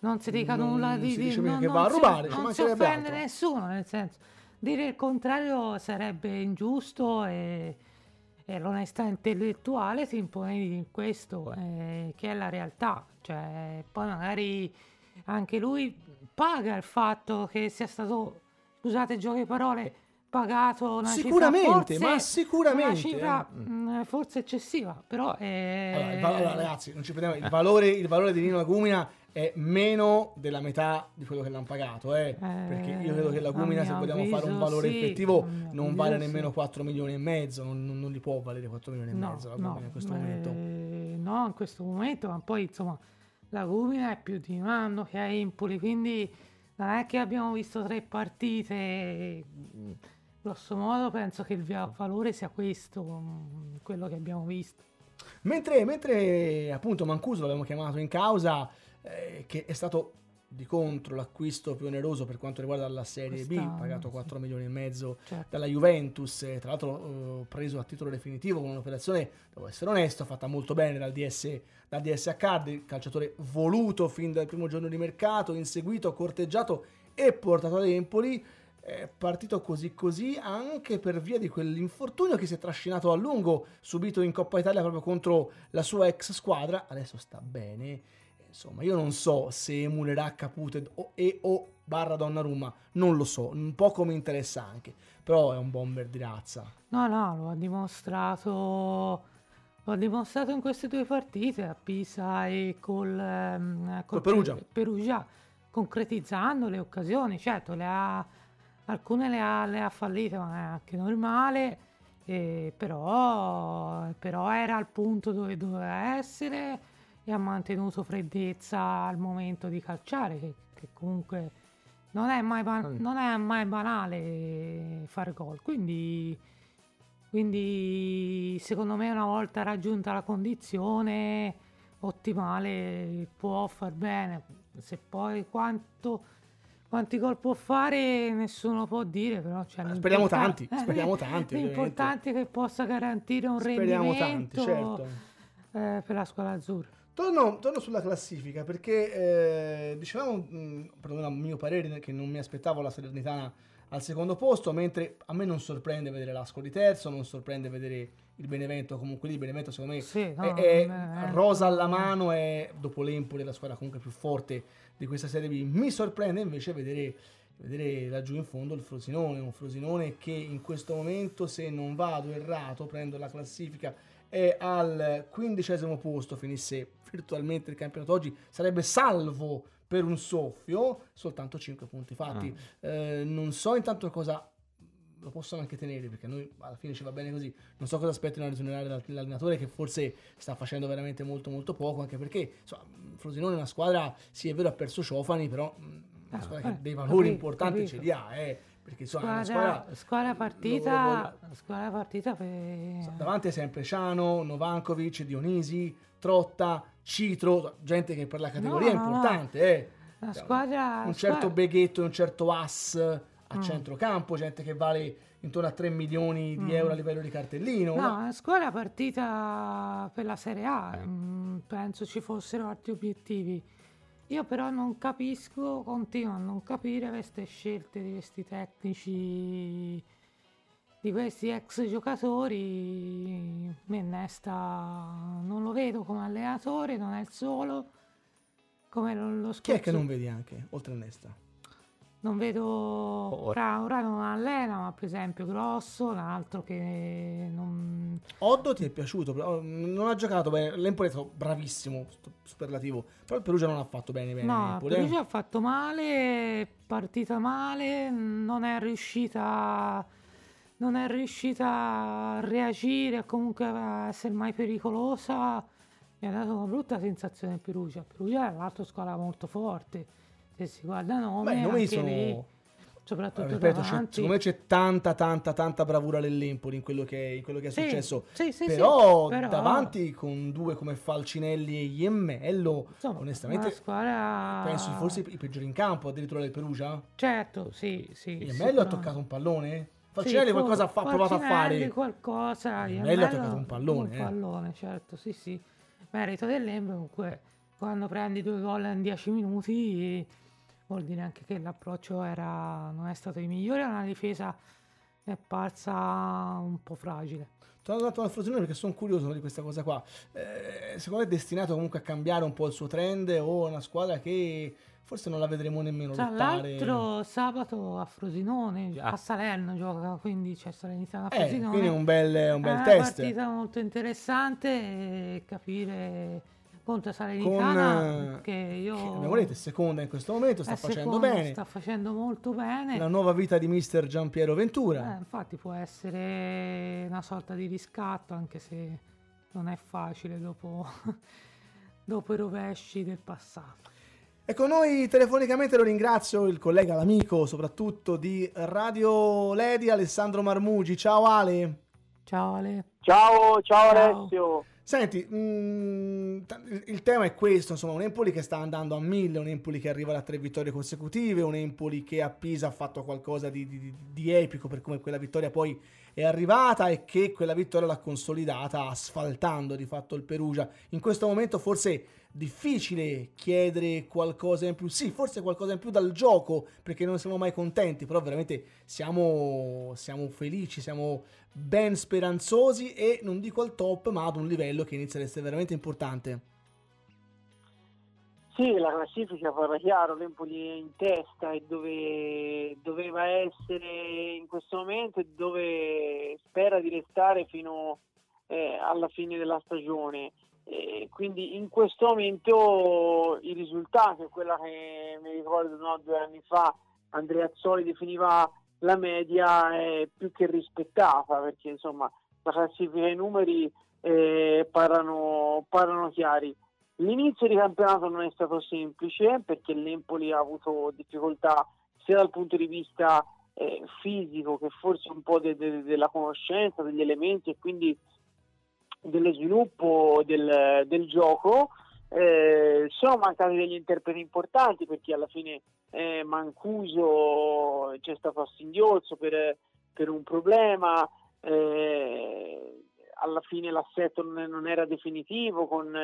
non si dica Non nulla di... si di- dice mica non- che va a rubare, non si offende nessuno, nel senso, dire il contrario sarebbe ingiusto e, e l'onestà intellettuale si impone di questo, eh, che è la realtà. Cioè, poi magari anche lui paga il fatto che sia stato, scusate, giochi di parole, pagato una Sicuramente, cifra ma sicuramente, una cifra eh. forse eccessiva, però è... Allora, il va- allora, ragazzi, non ci prendiamo, il valore, il valore di Nino Lagumina è meno della metà di quello che l'hanno pagato, eh, perché io credo che Lagumina, se vogliamo fare un avviso, valore sì, effettivo, non avviso, vale sì. nemmeno 4 milioni e mezzo, non, non- non li può valere 4 milioni e No, mezzo Lagumina no, in questo eh, momento. no, in questo momento, ma poi insomma la Gumina è più di un anno che è Impoli, quindi non è che abbiamo visto tre partite. Grosso modo penso che il valore sia questo, mm, quello che abbiamo visto. Mentre, mentre appunto Mancuso l'abbiamo chiamato in causa, eh, che è stato di contro l'acquisto più oneroso per quanto riguarda la Serie B, Quest'anno, pagato sì. 4 milioni e mezzo Certo. dalla Juventus, eh, tra l'altro eh, preso a titolo definitivo con un'operazione, devo essere onesto, fatta molto bene dal, DS, dal DSA Card, il calciatore voluto fin dal primo giorno di mercato, inseguito, corteggiato e portato ad Empoli. È partito così così anche per via di quell'infortunio che si è trascinato a lungo, subito in Coppa Italia proprio contro la sua ex squadra. Adesso sta bene. Insomma, io non so se emulerà Caputo o, e o barra Donnarumma, non lo so, un po' mi interessa anche, però è un bomber di razza. No, no, lo ha dimostrato. Lo ha dimostrato in queste due partite a Pisa e col, ehm, Col Perugia. Perugia, concretizzando le occasioni. Certo, le ha, alcune le ha, le ha fallite, ma è anche normale. eh, però, però era al punto dove doveva essere e ha mantenuto freddezza al momento di calciare, che, che comunque non è mai, ban- non è mai banale fare gol. Quindi, quindi secondo me una volta raggiunta la condizione ottimale può far bene. Se poi quanto, quanti gol può fare nessuno può dire, però cioè, Eh, speriamo tanti, speriamo [LAUGHS] tanti, L'importante è che possa garantire un Speriamo rendimento tanti, certo. eh, per la squadra azzurra. Torno, torno sulla classifica perché eh, dicevamo, mh, perlomeno a mio parere, che non mi aspettavo la Salernitana al secondo posto, mentre a me non sorprende vedere l'Ascoli terzo, non sorprende vedere il Benevento comunque lì, il Benevento secondo me Sì, no, è, è Benevento- rosa alla mano, è dopo l'Empoli la squadra comunque più forte di questa Serie B. Mi sorprende invece vedere, vedere laggiù in fondo il Frosinone, un Frosinone che in questo momento se non vado errato, prendo la classifica è al quindicesimo posto, finisse virtualmente il campionato oggi, sarebbe salvo per un soffio, soltanto 5 punti fatti. Ah. Eh, non so intanto cosa lo possono anche tenere perché noi alla fine ci va bene così. Non so cosa aspettano a ritornare l'allenatore che forse sta facendo veramente molto molto poco, anche perché insomma, Frosinone è una squadra, sì è vero ha perso Ciofani, però mm, una ah, squadra che dei valori capito, importanti capito. ce li ha. Eh. Perché insomma, squadra, squadra, squadra partita, lo, squadra partita per... davanti è sempre Ciano, Novankovic, Dionisi, Trotta, Citro, gente che per la categoria no, è importante. No. Eh. La squadra, un certo squadra... Beghetto, un certo Ass a mm. centrocampo, gente che vale intorno a 3 milioni di mm. euro a livello di cartellino. No, no? scuola partita per la Serie A, eh. mm, penso ci fossero altri obiettivi. Io però non capisco, continuo a non capire queste scelte di questi tecnici, di questi ex giocatori. Mennesta non lo vedo come allenatore, non è il solo. Come lo scorso. Chi è che non vedi anche, oltre a Nesta? Non vedo ora, ora non allena ma per esempio Grosso un altro che non Oddo ti è piaciuto non ha giocato bene. l'Empoli è stato bravissimo superlativo però il Perugia non ha fatto bene, bene no il Perugia ha fatto male partita male non è riuscita non è riuscita a reagire comunque a essere mai pericolosa. Mi ha dato una brutta sensazione il Perugia. Perugia è un'altra squadra molto forte se si guarda nome, Beh, nomi sono... Lì, soprattutto ripeto, c'è, secondo me c'è tanta tanta tanta bravura dell'Empoli in quello che, in quello che è sì, successo. sì, sì, però, però, davanti con due come Falcinelli e Iemmello Insomma, onestamente squadra... penso forse i, peggiori in campo addirittura del Perugia. Certo sì sì Iemmello ha toccato un pallone? Falcinelli sì, qualcosa ha provato a fare. Qualcosa Iemmello ha toccato un pallone un eh. pallone certo sì sì. Merito dell'Empoli comunque quando prendi due gol in dieci minuti vuol dire anche che l'approccio era, non è stato il migliore, la difesa è parsa un po' fragile. Torno al Frosinone perché sono curioso di questa cosa qua. Eh, secondo me è destinato comunque a cambiare un po' il suo trend o una squadra che forse non la vedremo nemmeno Tra lottare. l'altro sabato a Frosinone, a Salerno gioca, quindi c'è Salernitana a eh, Frosinone. Eh, quindi è un bel, un bel è test. È una partita molto interessante capire contro Salernitana con, che io che, volete seconda in questo momento sta facendo seconda, bene sta facendo molto bene la nuova vita di mister Giampiero Ventura eh, infatti può essere una sorta di riscatto anche se non è facile dopo, [LAUGHS] dopo i rovesci del passato Ecco, noi telefonicamente lo ringrazio, il collega, l'amico soprattutto di Radio Ledi, Alessandro Marmugi. Ciao Ale. Ciao Ale. Ciao, ciao, ciao. Alessio. Senti, mh, mm, il tema è questo, insomma, un Empoli che sta andando a mille, un Empoli che arriva a tre vittorie consecutive, un Empoli che a Pisa ha fatto qualcosa di, di, di epico per come quella vittoria poi è arrivata e che quella vittoria l'ha consolidata asfaltando di fatto il Perugia. In questo momento forse difficile chiedere qualcosa in più, sì, forse qualcosa in più dal gioco perché non siamo mai contenti, però veramente siamo, siamo felici, siamo ben speranzosi e non dico al top, ma ad un livello che inizia ad essere veramente importante. Sì, la classifica parla chiaro, l'Empoli è in testa e dove doveva essere in questo momento e dove spera di restare fino eh, alla fine della stagione. E quindi in questo momento i risultati, quella che mi ricordo no, due anni fa Andrea Azzoli definiva la media è più che rispettata perché insomma la classifica e i numeri eh, parlano, parlano, chiari. L'inizio di campionato non è stato semplice perché l'Empoli ha avuto difficoltà sia dal punto di vista eh, fisico che forse un po' de- de- della conoscenza degli elementi e quindi dello sviluppo del, del gioco eh, sono mancati degli interpreti importanti perché alla fine eh, Mancuso c'è stato a singhiozzo per, per un problema, eh, alla fine l'assetto non, non era definitivo con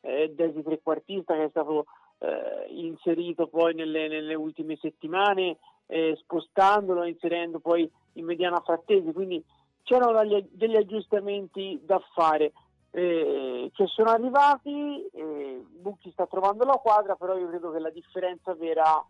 eh, Desi trequartista che è stato eh, inserito poi nelle, nelle ultime settimane, eh, spostandolo inserendo poi in mediana frattesi, quindi c'erano degli, aggiustamenti da fare eh, che sono arrivati, eh, Bucchi sta trovando la quadra, però io credo che la differenza vera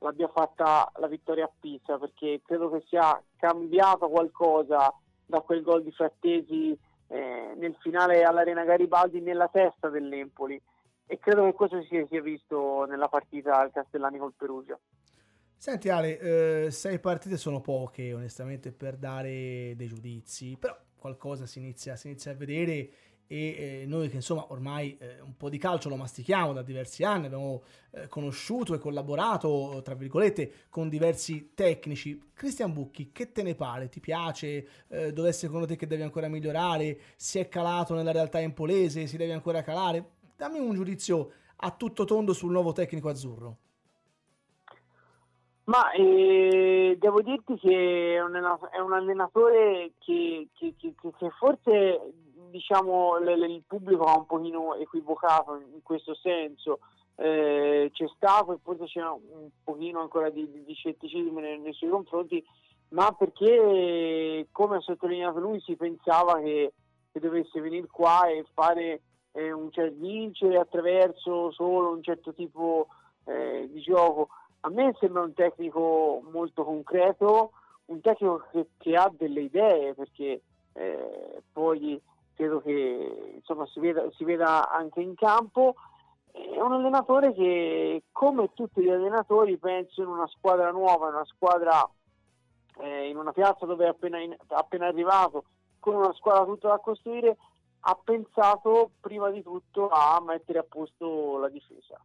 l'abbia fatta la vittoria a Pisa, perché credo che sia cambiato qualcosa da quel gol di Frattesi eh, nel finale all'Arena Garibaldi nella testa dell'Empoli e credo che questo si sia visto nella partita al Castellani col Perugia. Senti Ale, eh, sei partite sono poche onestamente per dare dei giudizi, però qualcosa si inizia, si inizia a vedere e eh, noi che insomma ormai eh, un po' di calcio lo mastichiamo da diversi anni, abbiamo eh, conosciuto e collaborato, tra virgolette, con diversi tecnici. Cristian Bucchi, che te ne pare? Ti piace? Eh, dove secondo te che deve ancora migliorare? Si è calato nella realtà impolese? Si deve ancora calare? Dammi un giudizio a tutto tondo sul nuovo tecnico azzurro. Ma eh, devo dirti che è un, allenatore che, che, che, che forse diciamo, l- l- il pubblico ha un pochino equivocato in questo senso. Eh, c'è stato e forse c'è un pochino ancora di, di, di scetticismo nei, nei, suoi confronti, ma perché, come ha sottolineato lui, si pensava che, che dovesse venire qua e fare eh, un certo vincere attraverso solo un certo tipo eh, di gioco. A me sembra un tecnico molto concreto, un tecnico che, che ha delle idee, perché eh, poi credo che insomma, si, veda, si veda anche in campo. È un allenatore che, come tutti gli allenatori, penso in una squadra nuova, in una squadra eh, in una piazza dove è appena, in, appena arrivato, con una squadra tutta da costruire, ha pensato prima di tutto a mettere a posto la difesa.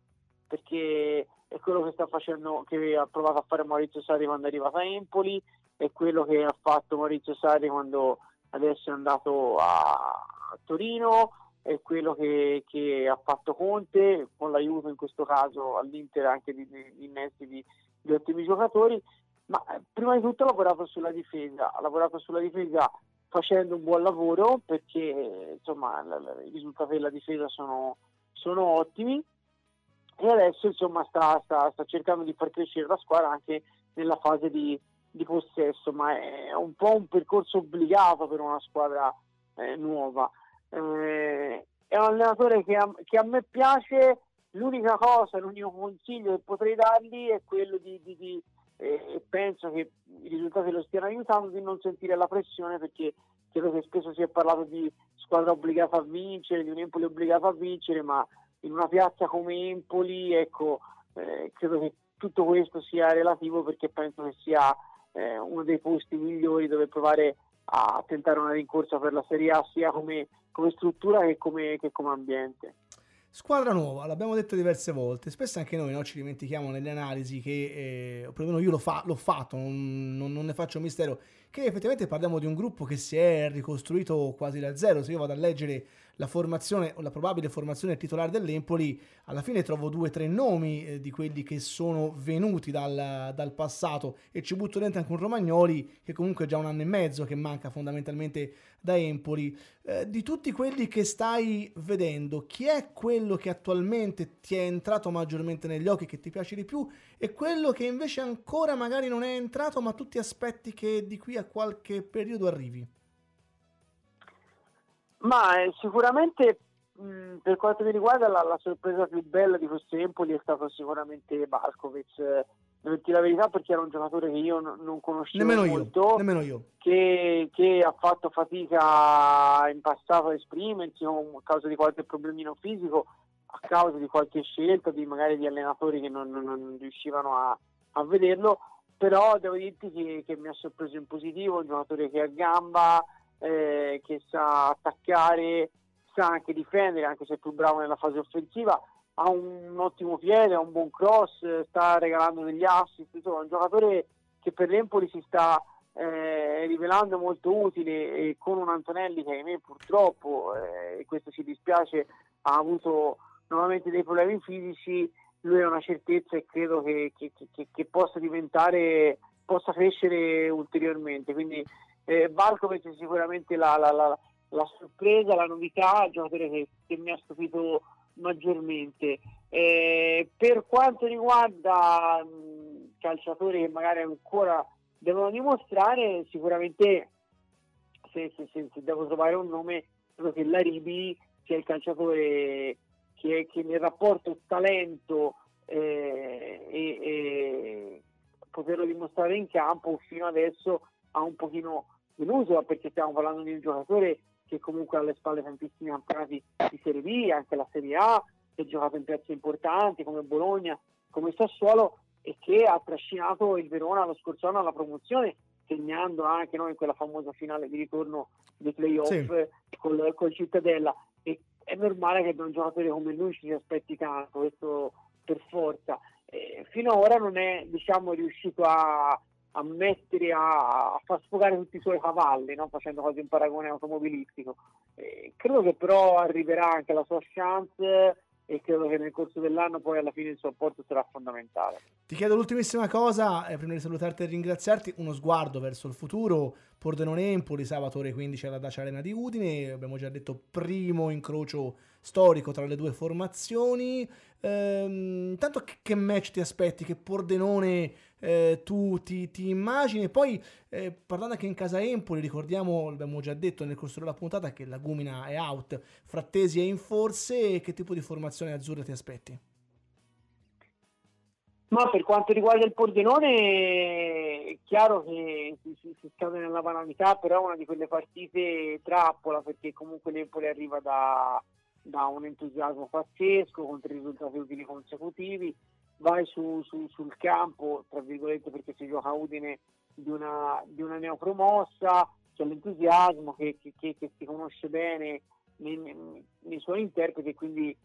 Perché è quello che sta facendo, che ha provato a fare Maurizio Sarri quando è arrivato a Empoli, è quello che ha fatto Maurizio Sarri quando adesso è andato a Torino, è quello che, che ha fatto Conte, con l'aiuto in questo caso all'Inter anche di, di di, di ottimi giocatori, ma eh, prima di tutto ha lavorato sulla difesa, ha lavorato sulla difesa facendo un buon lavoro perché insomma i risultati della difesa sono, sono ottimi e adesso insomma sta, sta, sta, cercando di far crescere la squadra anche nella fase di, di possesso, ma è un po' un percorso obbligato per una squadra eh, nuova. Eh, è un allenatore che a, che a, me piace, l'unica cosa, l'unico consiglio che potrei dargli è quello di, di, di eh, penso che i risultati lo stiano aiutando, di non sentire la pressione perché credo che spesso si è parlato di squadra obbligata a vincere, di un Empoli obbligato a vincere, ma in una piazza come Empoli, ecco, eh, credo che tutto questo sia relativo perché penso che sia eh, uno dei posti migliori dove provare a tentare una rincorsa per la Serie A sia come, come struttura che come, che come ambiente. Squadra nuova, l'abbiamo detto diverse volte, spesso anche noi no, ci dimentichiamo nelle analisi che, eh, perlomeno io l'ho, fa- l'ho fatto, non, non, non, ne faccio mistero, che effettivamente parliamo di un gruppo che si è ricostruito quasi da zero, se io vado a leggere la formazione o la probabile formazione titolare dell'Empoli, alla fine trovo due o tre nomi eh, di quelli che sono venuti dal, dal, passato e ci butto dentro anche un Romagnoli che comunque è già un anno e mezzo che manca fondamentalmente da Empoli. Eh, di tutti quelli che stai vedendo, chi è quello che attualmente ti è entrato maggiormente negli occhi, che ti piace di più e quello che invece ancora magari non è entrato ma tu ti aspetti che di qui a qualche periodo arrivi? Ma eh, sicuramente mh, per quanto mi riguarda la, la, sorpresa più bella di questo Empoli è stato sicuramente Barkovic. Eh, devo dire la verità perché era un giocatore che io n- non conoscevo nemmeno molto, io, nemmeno io. Che, che, ha fatto fatica in passato a esprimersi a causa di qualche problemino fisico, a causa di qualche scelta di magari di allenatori che non, non, non riuscivano a, a, vederlo, però devo dirti che, che mi ha sorpreso in positivo, un giocatore che ha gamba, eh, che sa attaccare, sa anche difendere, anche se è più bravo nella fase offensiva, ha un ottimo piede, ha un buon cross, sta regalando degli assist, insomma è un giocatore che per l'Empoli si sta eh, rivelando molto utile e con un Antonelli che ahimè purtroppo, eh, e questo ci dispiace, ha avuto nuovamente dei problemi fisici, lui ha una certezza e credo che, che, che, che possa diventare, possa crescere ulteriormente. Quindi eh, Valkovic è sicuramente la, la, la, la, sorpresa, la novità, il giocatore che, che mi ha stupito maggiormente. Eh, per quanto riguarda mh, calciatori che magari ancora devono dimostrare, sicuramente se, se, se, se devo trovare un nome, credo che l'Aribi sia il calciatore che, che nel rapporto talento eh, e, e poterlo dimostrare in campo fino adesso ha un pochino deluso perché stiamo parlando di un giocatore che comunque ha alle spalle tantissimi campionati di Serie B, anche la Serie A, che ha giocato in piazze importanti come Bologna, come Sassuolo e che ha trascinato il Verona lo scorso anno alla promozione, segnando anche noi in quella famosa finale di ritorno dei playoff sì. col, col Cittadella. E è normale che da un giocatore come lui ci si aspetti tanto, questo per forza. Eh, fino ad ora non è diciamo, riuscito a, a mettere a, a, far sfogare tutti i suoi cavalli, no? facendo quasi un paragone automobilistico. Eh, credo che però arriverà anche la sua chance e credo che nel corso dell'anno poi alla fine il suo apporto sarà fondamentale. Ti chiedo l'ultimissima cosa, eh, prima di salutarti e ringraziarti, uno sguardo verso il futuro, Pordenone-Empoli, sabato ore 15 alla Dacia Arena di Udine, abbiamo già detto primo incrocio storico tra le due formazioni, ehm, intanto che, che match ti aspetti, che Pordenone eh, tu ti, ti, immagini. Poi eh, parlando anche in casa Empoli, ricordiamo, l'abbiamo già detto nel corso della puntata, che Lagumina è out, Frattesi è in forze. Che tipo di formazione azzurra ti aspetti? Ma per quanto riguarda il Pordenone è chiaro che si, si, si scade nella banalità, però è una di quelle partite trappola perché comunque l'Empoli arriva da, da un entusiasmo pazzesco con tre risultati utili consecutivi vai su, su, sul campo, tra virgolette, perché si gioca a Udine di una, di una neopromossa, c'è l'entusiasmo che, che, che, che si conosce bene nei, nei, suoi interpreti, quindi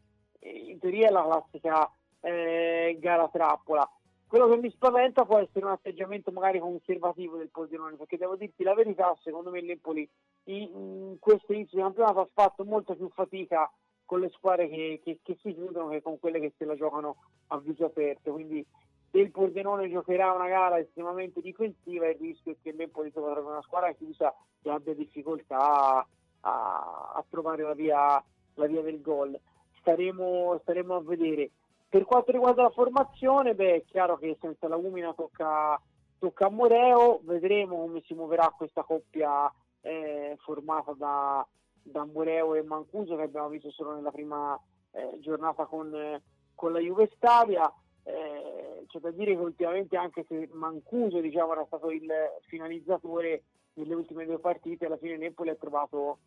eh, in teoria è la classica eh, gara trappola. Quello che mi spaventa può essere un atteggiamento magari conservativo del Pordenone, perché devo dirti la verità, secondo me l'Empoli in, in questo inizio di campionato ha fatto molta più fatica con le squadre che, che, che, si chiudono che con quelle che se la giocano a viso aperto. Quindi se il Pordenone giocherà una gara estremamente difensiva, il rischio è che l'Empoli trovi una squadra chiusa che abbia difficoltà a, a trovare la via, la via, del gol. Staremo, staremo, a vedere. Per quanto riguarda la formazione, beh, è chiaro che senza la Umina tocca, tocca a Moreo, vedremo come si muoverà questa coppia eh, formata da, da Mureo e Mancuso che abbiamo visto solo nella prima eh, giornata con, eh, con, la Juve Stabia. Eh, c'è da dire che ultimamente anche se Mancuso diciamo, era stato il finalizzatore nelle ultime due partite, alla fine Napoli ha trovato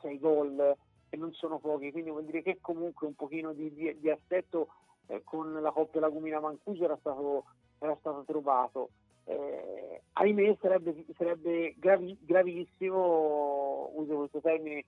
sei gol e non sono pochi, quindi vuol dire che comunque un pochino di, di, di assetto eh, con la coppia Lagumina Mancuso era stato, era stato trovato eh, ahimè sarebbe, sarebbe gravi, gravissimo, uso questo termine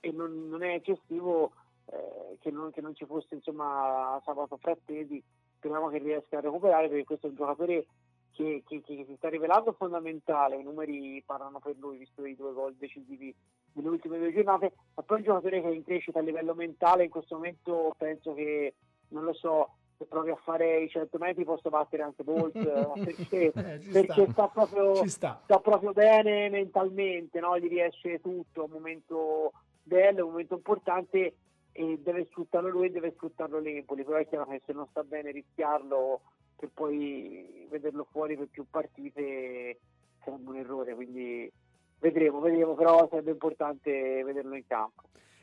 e non, non è eccessivo, eh, che, non, che, non, ci fosse insomma Sabato Frattesi, speriamo che riesca a recuperare perché questo è un giocatore che, che, che, si sta rivelando fondamentale, i numeri parlano per lui visto i due gol decisivi nelle ultime due giornate, ma poi è un giocatore che è in crescita a livello mentale, in questo momento penso che, non lo so, se provi a fare i 100 metri posso battere anche Bolt [LAUGHS] perché, eh, perché sta. Sta, proprio, sta. sta, proprio, bene mentalmente no? gli riesce tutto un momento bello, un momento importante e deve sfruttarlo lui e deve sfruttarlo l'Empoli però è chiaro che se non sta bene rischiarlo per poi vederlo fuori per più partite sarebbe un errore quindi vedremo, vedremo però sarebbe importante vederlo in campo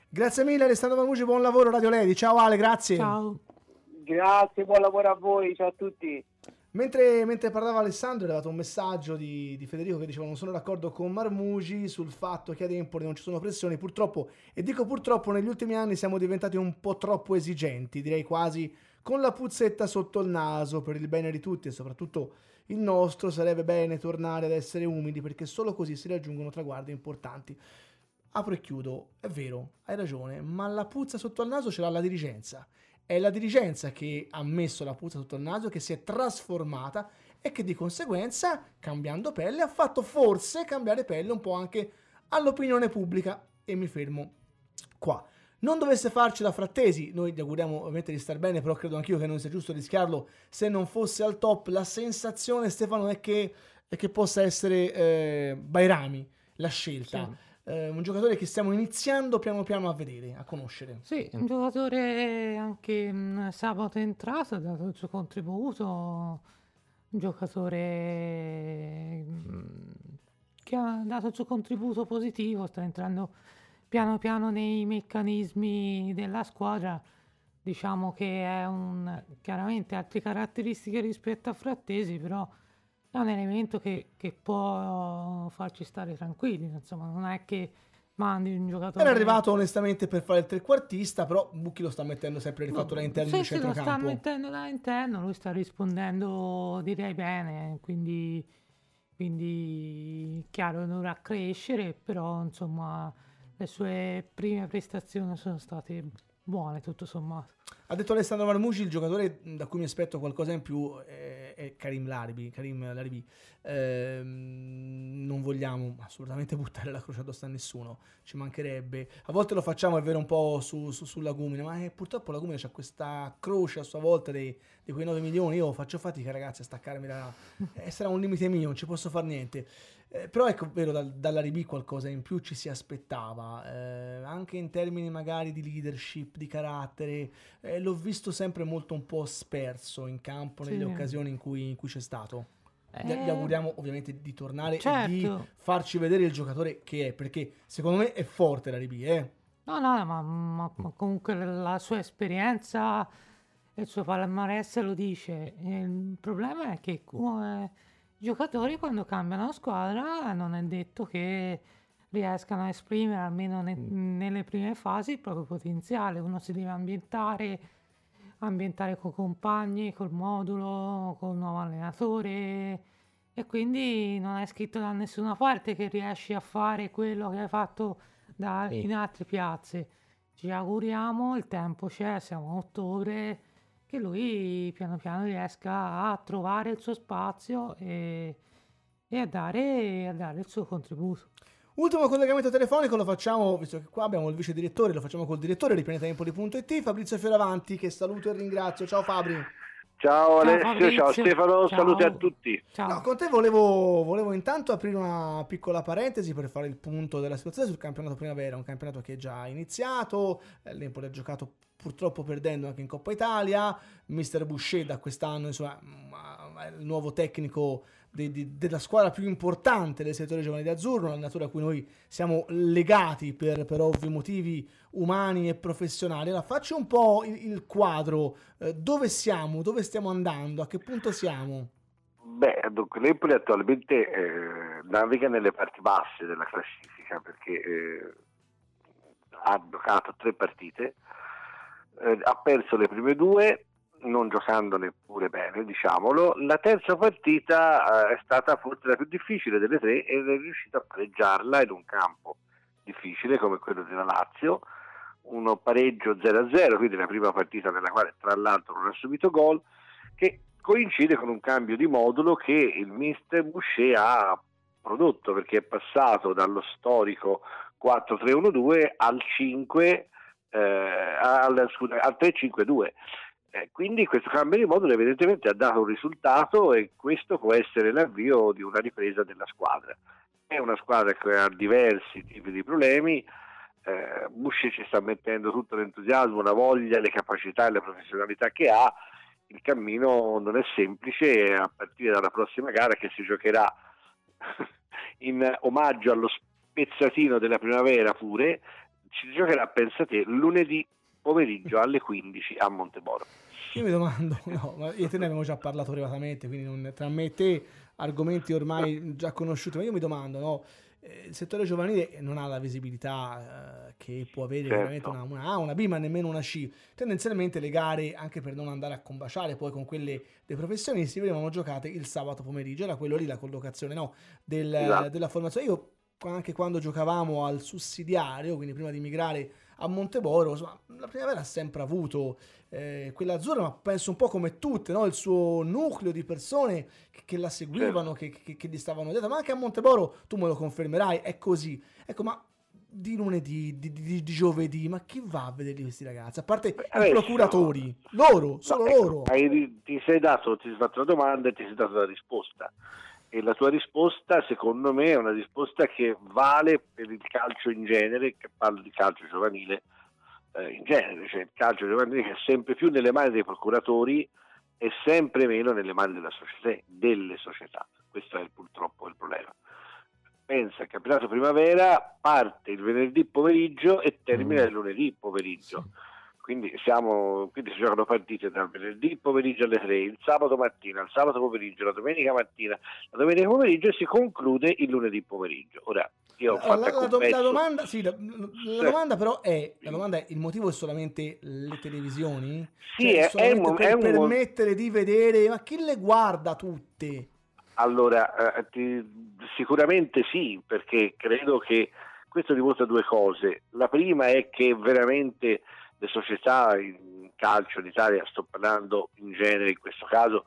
Grazie mille Alessandro Mamucci, buon lavoro Radio Ledi, ciao Ale, grazie. Ciao. Grazie, buon lavoro a voi, ciao a tutti. Mentre, mentre, parlava Alessandro è arrivato un messaggio di, di, Federico che diceva non sono d'accordo con Marmugi sul fatto che ad Empoli non ci sono pressioni, purtroppo, e dico purtroppo negli ultimi anni siamo diventati un po' troppo esigenti, direi quasi con la puzzetta sotto il naso per il bene di tutti e soprattutto il nostro sarebbe bene tornare ad essere umili perché solo così si raggiungono traguardi importanti. Apro e chiudo, è vero, hai ragione, ma la puzza sotto il naso ce l'ha la dirigenza è la dirigenza che ha messo la puzza sotto il naso, che si è trasformata e che di conseguenza, cambiando pelle, ha fatto forse cambiare pelle un po' anche all'opinione pubblica. E mi fermo qua. Non dovesse farci da frattesi, noi gli auguriamo ovviamente di star bene, però credo anch'io che non sia giusto rischiarlo se non fosse al top. La sensazione, Stefano, è che, è che possa essere eh, Bairami la scelta. Sì eh, un giocatore che stiamo iniziando piano piano a vedere, a conoscere. Sì, un giocatore anche mh, mm, sabato è entrato, ha dato il suo contributo, un giocatore mh, mm, che ha dato il suo contributo positivo, sta entrando piano piano nei meccanismi della squadra. Diciamo che è un chiaramente altre caratteristiche rispetto a Frattesi, però è un elemento che, che, può farci stare tranquilli, insomma, non è che mandi un giocatore. Era arrivato onestamente per fare il trequartista, però Bucchi lo sta mettendo sempre rifatto da interno sì. Sì, lo sta mettendo da interno, lui sta rispondendo direi bene, quindi, quindi chiaro dovrà crescere, però insomma le sue prime prestazioni sono state buone tutto sommato. Ha detto Alessandro Marmucci, il giocatore da cui mi aspetto qualcosa in più è, è Karim Laribi. Karim Laribi. Eh, non vogliamo assolutamente [LAUGHS] buttare la croce addosso a nessuno, ci mancherebbe. A volte lo facciamo, è vero, un po' su, su, su Lagumina, ma eh, purtroppo Lagumina ha questa croce a sua volta dei, di quei 9 milioni. Io faccio fatica, ragazzi, a staccarmi da... Eh, sarà un limite mio, non ci posso fare niente. Eh, però ecco, vero, dal, dalla RB qualcosa in più ci si aspettava, eh, anche in termini magari di leadership, di carattere, eh, l'ho visto sempre molto un po' sperso in campo nelle sì. occasioni in cui, in cui, c'è stato. Gli, eh. auguriamo ovviamente di tornare certo. e di certo. farci vedere il giocatore che è, perché secondo me è forte la RB, eh? No, no, ma, ma, comunque la sua esperienza e il suo palmarès lo dice. Il problema è che come i giocatori quando cambiano squadra non è detto che riescano a esprimere almeno ne- mm. nelle prime fasi il proprio potenziale. Uno si deve ambientare, ambientare con compagni, col modulo, col nuovo allenatore e quindi non è scritto da nessuna parte che riesci a fare quello che hai fatto da, in altre piazze. Ci auguriamo, il tempo c'è, siamo a ottobre che lui piano piano riesca a trovare il suo spazio e, e a, dare, a dare il suo contributo. Ultimo collegamento telefonico lo facciamo, visto che qua abbiamo il vice direttore, lo facciamo col direttore di pianetempoli.it, Fabrizio Fioravanti, che saluto e ringrazio. Ciao Fabri. Ciao Alessio, ciao, ciao Stefano, ciao. saluti a tutti. Ciao. No, con te volevo, volevo, intanto aprire una piccola parentesi per fare il punto della situazione sul campionato primavera, un campionato che è già iniziato, eh, l'Empoli ha giocato purtroppo perdendo anche in Coppa Italia. Mister Boucher da quest'anno, insomma, il nuovo tecnico de, de, della squadra più importante del settore giovanile Azzurro, una natura a cui noi siamo legati per, per ovvi motivi umani e professionali. Allora, faccio un po' il, il quadro, eh, dove siamo, dove stiamo andando, a che punto siamo? Beh, dunque l'Empoli attualmente eh, naviga nelle parti basse della classifica perché eh, ha giocato tre partite, eh, ha perso le prime due, non giocando neppure bene, diciamolo. La terza partita eh, è stata forse la più difficile delle tre ed è riuscito a pareggiarla in un campo difficile come quello della Lazio, uno pareggio 0-0, quindi la prima partita nella quale tra l'altro non ha subito gol, che coincide con un cambio di modulo che il mister Boucher ha prodotto perché è passato dallo storico 4-3-1-2 al 5 eh, al, scusa, al 3-5-2. Eh, quindi questo cambio di modulo evidentemente ha dato un risultato e questo può essere l'avvio di una ripresa della squadra. È una squadra che ha diversi tipi di problemi, eh, Busci ci sta mettendo tutto l'entusiasmo, la voglia, le capacità e le professionalità che ha, il cammino non è semplice a partire dalla prossima gara che si giocherà [LAUGHS] in omaggio allo spezzatino della primavera pure, ci giocherà, pensate, lunedì pomeriggio alle 15 a Monteboro. Io mi domando, [LAUGHS] no, ma io te ne abbiamo già parlato privatamente, quindi non, tra me e te argomenti ormai già conosciuti, ma io mi domando, no, il settore giovanile non ha la visibilità eh, che può avere certo. una, una, A, una B, ma nemmeno una C. Tendenzialmente le gare, anche per non andare a combaciare poi con quelle dei professionisti, venivano giocate il sabato pomeriggio, era quello lì la collocazione no, del, esatto. della formazione. Io anche quando giocavamo al sussidiario, quindi prima di migrare a Monteboro, insomma, la primavera ha sempre avuto eh, quella azzurra, ma penso un po' come tutte, no? il suo nucleo di persone che, che la seguivano, che, che, che, gli stavano dietro, ma anche a Monteboro, tu me lo confermerai, è così. Ecco, ma di lunedì, di, di, di giovedì, ma chi va a vedere questi ragazzi? A parte Beh, i procuratori, loro, solo ecco, loro. Hai, ti sei dato, ti sei fatto la domanda e ti sei dato la risposta e la tua risposta secondo me è una risposta che vale per il calcio in genere, che parlo di calcio giovanile eh, in genere, cioè il calcio giovanile che è sempre più nelle mani dei procuratori e sempre meno nelle mani della società, delle società. Questo è purtroppo il problema. Pensa, il campionato primavera parte il venerdì pomeriggio e termina mm. il lunedì pomeriggio. Sì quindi, siamo, quindi, si giocano partite dal venerdì pomeriggio alle 3, il sabato mattina, il sabato pomeriggio, la domenica mattina, la domenica pomeriggio e si conclude il lunedì pomeriggio. Ora, io ho fatto la, la, la, domanda, sì, la, la domanda, però è, la domanda è, il motivo è solamente le televisioni? Sì, cioè, è, è, un, per è un, permettere di vedere, ma chi le guarda tutte? Allora, eh, ti, sicuramente sì, perché credo che questo dimostra due cose. La prima è che veramente le società in calcio in Italia, sto parlando in genere in questo caso,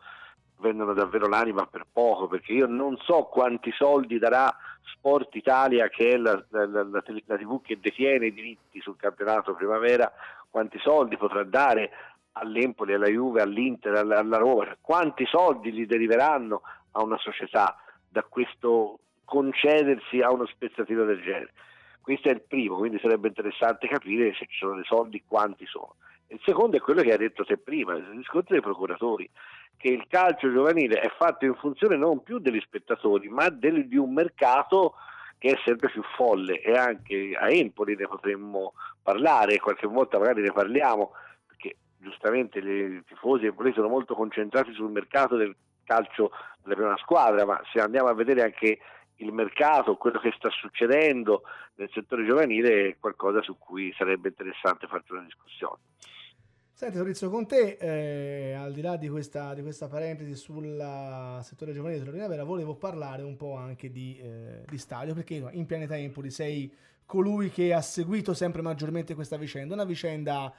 vendono davvero l'anima per poco, perché io non so quanti soldi darà Sport Italia, che è la, la, la, la, TV che detiene i diritti sul campionato primavera, quanti soldi potrà dare all'Empoli, alla Juve, all'Inter, alla, alla Roma, quanti soldi gli deriveranno a una società da questo concedersi a uno spezzatino del genere. Questo è il primo, quindi sarebbe interessante capire se ci sono dei soldi, quanti sono. Il secondo è quello che hai detto te prima, il discorso dei procuratori, che il calcio giovanile è fatto in funzione non più degli spettatori, ma del, di un mercato che è sempre più folle e anche a Empoli ne potremmo parlare, qualche volta magari ne parliamo, perché giustamente i tifosi empoli sono molto concentrati sul mercato del calcio della prima squadra, ma se andiamo a vedere anche il mercato, quello che sta succedendo nel settore giovanile è qualcosa su cui sarebbe interessante farci una discussione. Senti Maurizio, con te, eh, al di là di questa, di questa parentesi sul settore giovanile della Primavera, volevo parlare un po' anche di, eh, di stadio, perché in Pianeta Empoli sei colui che ha seguito sempre maggiormente questa vicenda, una vicenda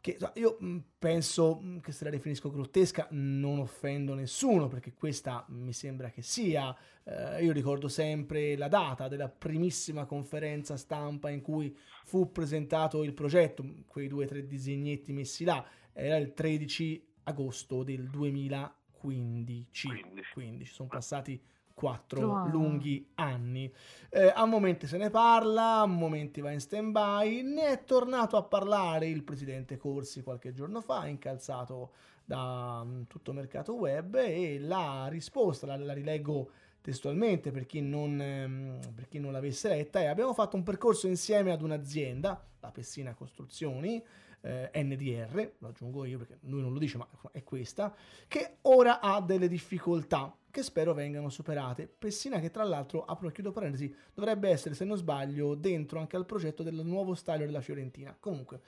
che io penso che se la definisco grottesca non offendo nessuno perché questa mi sembra che sia eh, io ricordo sempre la data della primissima conferenza stampa in cui fu presentato il progetto quei due o tre disegnetti messi là. Era il 13 agosto del 2015 quindi ci sono passati quattro lunghi anni. Eh, a momenti se ne parla, a momenti va in stand by. Ne è tornato a parlare il presidente Corsi qualche giorno fa, incalzato da um, tutto mercato web e la risposta, la, la rileggo testualmente per chi, non, ehm, per chi non l'avesse letta, è abbiamo fatto un percorso insieme ad un'azienda, la Pessina Costruzioni, eh, NDR, lo aggiungo io perché lui non lo dice ma è questa, che ora ha delle difficoltà che spero vengano superate. Pessina che tra l'altro, apro e chiudo parentesi, dovrebbe essere, se non sbaglio, dentro anche al progetto del nuovo stadio della Fiorentina. Comunque,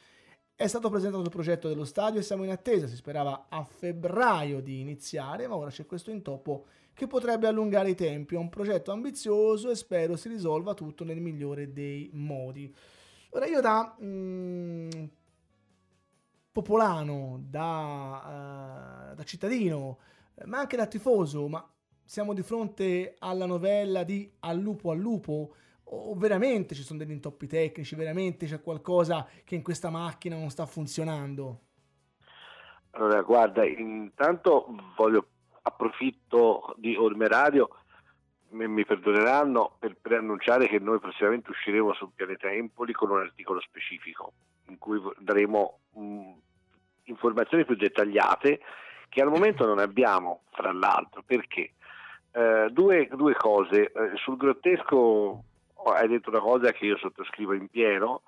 è stato presentato il progetto dello stadio e siamo in attesa, si sperava a febbraio di iniziare, ma ora c'è questo intoppo che potrebbe allungare i tempi. È un progetto ambizioso e spero si risolva tutto nel migliore dei modi. Ora io da mm, popolano, da, uh, da cittadino, ma anche da tifoso, ma siamo di fronte alla novella di Al lupo al lupo o veramente ci sono degli intoppi tecnici, veramente c'è qualcosa che in questa macchina non sta funzionando? Allora, guarda, intanto voglio approfitto di Orme Radio, mi perdoneranno per preannunciare che noi prossimamente usciremo sul pianeta Empoli con un articolo specifico in cui daremo informazioni più dettagliate che al momento non abbiamo, fra l'altro, perché eh, due, due, cose. Eh, sul grottesco oh, hai detto una cosa che io sottoscrivo in pieno,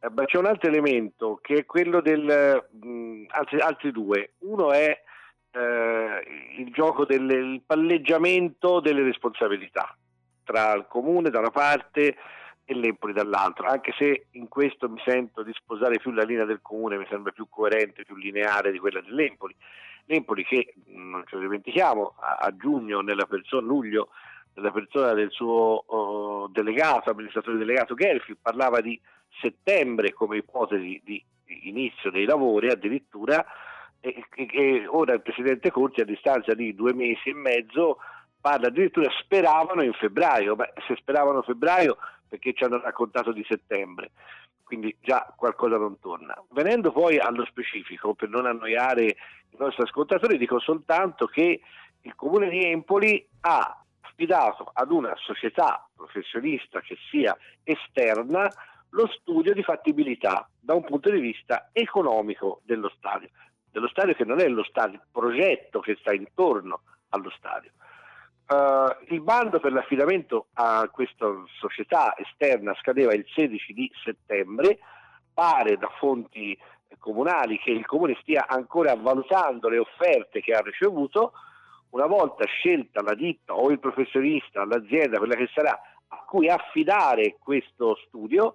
eh, ma c'è un altro elemento che è quello del... Mh, altri, altri, due. Uno è eh, il gioco del palleggiamento delle responsabilità tra il comune da una parte e l'Empoli dall'altro, anche se in questo mi sento di sposare più la linea del comune, mi sembra più coerente, più lineare di quella dell'Empoli. L'Empoli che, non ce lo dimentichiamo, a, giugno, nella persona, luglio, nella persona del suo uh, delegato, amministratore delegato Gelfi, parlava di settembre come ipotesi di inizio dei lavori addirittura e, e, e ora il Presidente Corti a distanza di due mesi e mezzo parla addirittura speravano in febbraio, ma se speravano febbraio perché ci hanno raccontato di settembre, quindi già qualcosa non torna. Venendo poi allo specifico, per non annoiare i nostri ascoltatori, dico soltanto che il Comune di Empoli ha affidato ad una società professionista che sia esterna lo studio di fattibilità da un punto di vista economico dello stadio, dello stadio che non è lo stadio, il progetto che sta intorno allo stadio. Uh, il bando per l'affidamento a questa società esterna scadeva il 16 di settembre, pare da fonti comunali che il comune stia ancora valutando le offerte che ha ricevuto, una volta scelta la ditta o il professionista, l'azienda, quella che sarà, a cui affidare questo studio,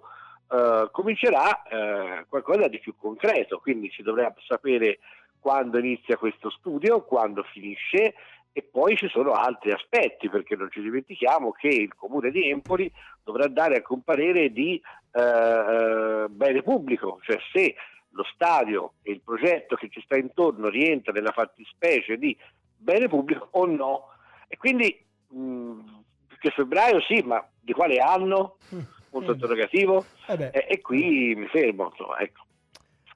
eh, comincerà eh, qualcosa di più concreto, quindi si dovrà sapere quando inizia questo studio, quando finisce e poi ci sono altri aspetti, perché non ci dimentichiamo che il comune di Empoli dovrà dare anche un parere di eh, eh, bene pubblico, cioè se lo stadio e il progetto che ci sta intorno rientra nella fattispecie di bene pubblico o no. E quindi mh, che febbraio sì, ma di quale anno? Mm. Punto mm. interrogativo. Eh e, e, qui mi fermo. Insomma, ecco.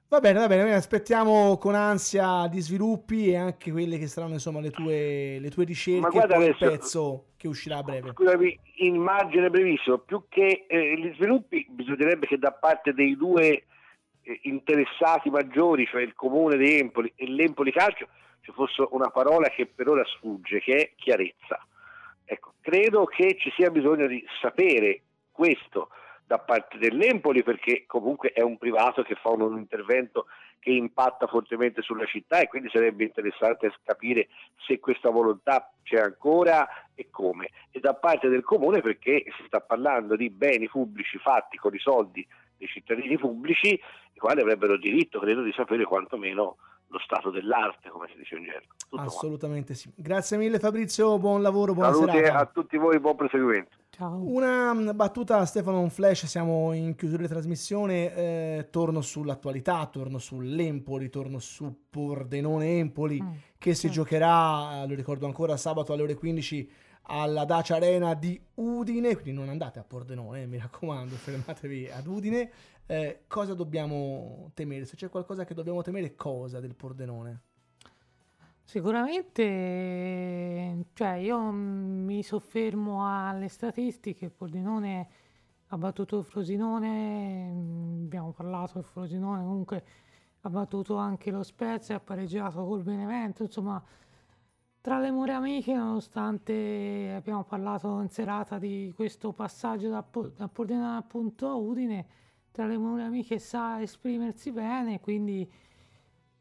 Va bene, va bene, noi aspettiamo con ansia di sviluppi e anche quelle che saranno insomma le tue, le tue ricerche e il pezzo che uscirà a breve. Scusami, in margine brevissimo, più che eh, gli sviluppi bisognerebbe che da parte dei due eh, interessati maggiori, cioè il comune di Empoli e l'Empoli Calcio, ci fosse una parola che per ora sfugge, che è chiarezza. Ecco, credo che ci sia bisogno di sapere questo da parte dell'Empoli perché comunque è un privato che fa un, intervento che impatta fortemente sulla città e quindi sarebbe interessante capire se questa volontà c'è ancora e come. E da parte del comune perché si sta parlando di beni pubblici fatti con i soldi dei cittadini pubblici, i quali avrebbero diritto, credo, di sapere quantomeno lo stato dell'arte, come si dice in gergo. Assolutamente quanto. sì. Grazie mille Fabrizio, buon lavoro, buona Salute serata. a tutti voi, buon proseguimento. Ciao. Una mm, battuta Stefano, un flash, siamo in chiusura di trasmissione, eh, torno sull'attualità, torno sull'Empoli, torno su Pordenone Empoli mm, che si giocherà, lo ricordo ancora, sabato alle ore 15 alla Dacia Arena di Udine, quindi non andate a Pordenone, eh, mi raccomando, [LAUGHS] fermatevi ad Udine. Eh, cosa dobbiamo temere? Se c'è qualcosa che dobbiamo temere, cosa del Pordenone? Sicuramente, cioè io mi soffermo alle statistiche, il Pordenone ha battuto il Frosinone, abbiamo parlato del Frosinone, comunque ha battuto anche lo Spezia, ha pareggiato col Benevento, insomma tra le mura amiche, nonostante abbiamo parlato in serata di questo passaggio da Pordenone appunto a Udine, tra le mura amiche sa esprimersi bene, quindi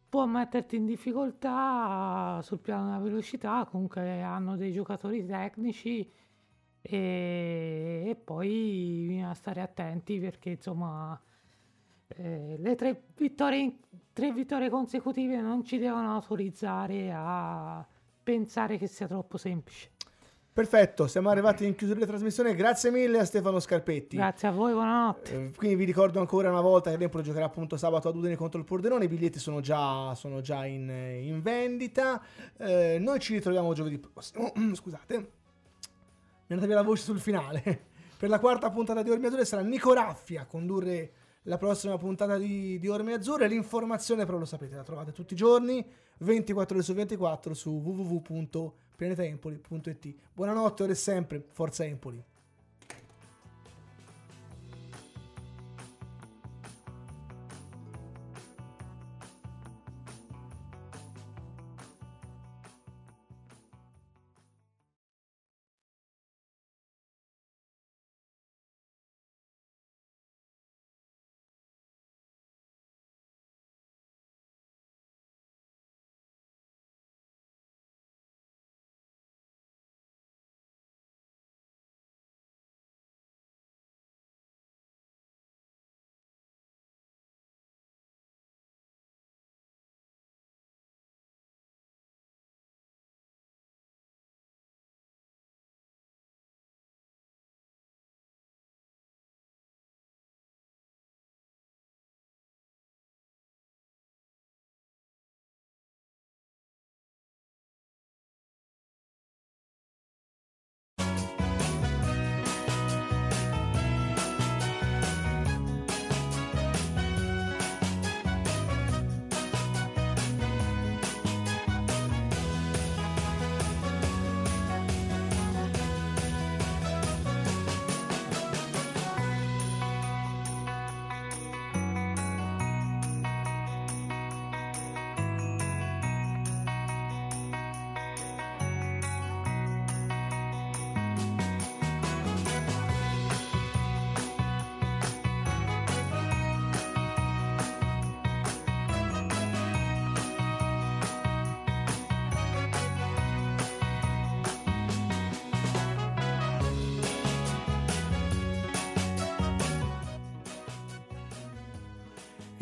può metterti in difficoltà sul piano della velocità, comunque hanno dei giocatori tecnici e, e poi bisogna stare attenti perché insomma eh, le tre vittorie, tre vittorie consecutive non ci devono autorizzare a pensare che sia troppo semplice. Perfetto, siamo arrivati in chiusura della trasmissione. Grazie mille a Stefano Scarpetti. Grazie a voi, buonanotte. Eh, quindi vi ricordo ancora una volta che l'Empolo giocherà appunto sabato ad Udine contro il Pordenone. I biglietti sono già, sono già in, in, vendita. Eh, noi ci ritroviamo giovedì prossimo. [CLEARS THROAT] Scusate, mi è andata via la voce sul finale. [LAUGHS] per la quarta puntata di Ormi Azzurre sarà Nico Raffia a condurre la prossima puntata di, di Orme Azzurre. L'informazione però lo sapete, la trovate tutti i giorni, 24 ore su 24 su www.pianetaempoli.it. Buonanotte, ore sempre, forza Empoli.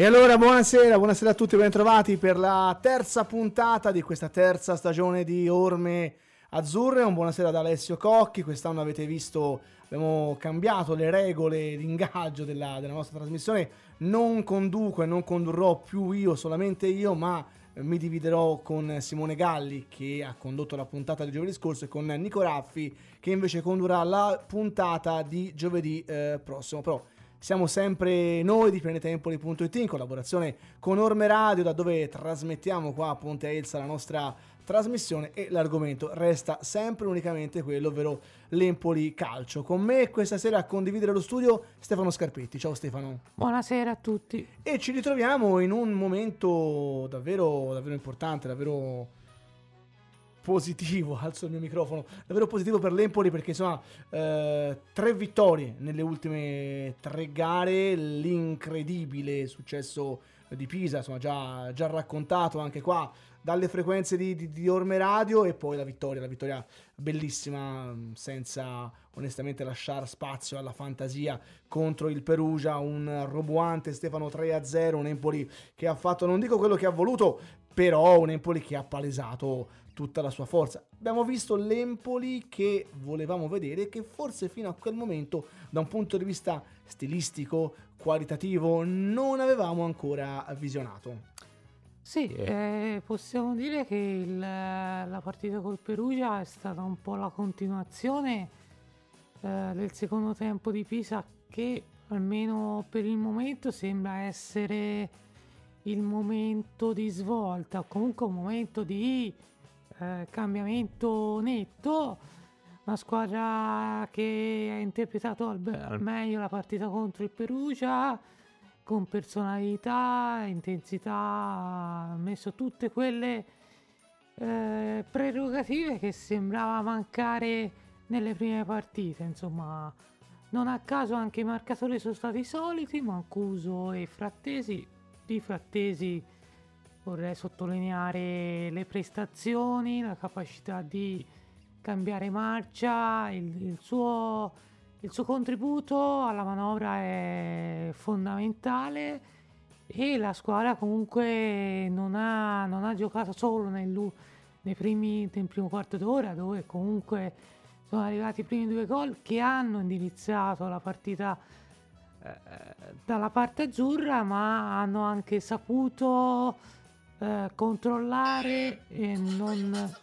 E allora buonasera, buonasera a tutti, bentrovati per la terza puntata di questa terza stagione di Orme Azzurre. Un buonasera da Alessio Cocchi, quest'anno avete visto abbiamo cambiato le regole di ingaggio della, della nostra trasmissione. Non conduco e non condurrò più io, solamente io, ma mi dividerò con Simone Galli che ha condotto la puntata di giovedì scorso e con Nico Raffi che invece condurrà la puntata di giovedì eh, prossimo. Però siamo sempre noi di planetempoli.it in collaborazione con Orme Radio, da dove trasmettiamo qua a Ponte Elsa la nostra trasmissione e l'argomento resta sempre unicamente quello, ovvero l'Empoli Calcio. Con me questa sera a condividere lo studio Stefano Scarpetti. Ciao Stefano. Buonasera a tutti. E ci ritroviamo in un momento davvero, davvero importante, davvero positivo, [LAUGHS] alzo il mio microfono, davvero positivo per l'Empoli perché insomma eh, tre vittorie nelle ultime tre gare, l'incredibile successo di Pisa, insomma già, già raccontato anche qua dalle frequenze di, di, di, Orme Radio e poi la vittoria, la vittoria bellissima senza onestamente lasciare spazio alla fantasia contro il Perugia, un roboante Stefano 3-0, un Empoli che ha fatto non dico quello che ha voluto, però un Empoli che ha palesato tutta la sua forza. Abbiamo visto l'Empoli che volevamo vedere, che forse fino a quel momento, da un punto di vista stilistico, qualitativo, non avevamo ancora visionato. Sì, eh, possiamo dire che il, la partita col Perugia è stata un po' la continuazione eh, del secondo tempo di Pisa che almeno per il momento sembra essere il momento di svolta, comunque un momento di eh, cambiamento netto, una squadra che ha interpretato al, al, meglio la partita contro il Perugia, con personalità, intensità, ha messo tutte quelle eh, prerogative che sembrava mancare nelle prime partite, insomma. Non a caso anche i marcatori sono stati soliti, Mancuso e Frattesi. Di Frattesi vorrei sottolineare le prestazioni, la capacità di cambiare marcia, il, il, suo, il suo contributo alla manovra è fondamentale e la squadra comunque non ha, non ha giocato solo nel, nei primi, nel primo quarto d'ora dove comunque sono arrivati i primi due gol che hanno indirizzato la partita eh, dalla parte azzurra ma hanno anche saputo eh, controllare e non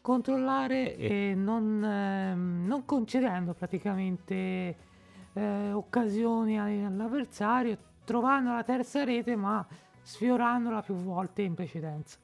controllare e non, eh, non concedendo praticamente eh, occasioni all'avversario, trovando la terza rete ma sfiorandola più volte in precedenza.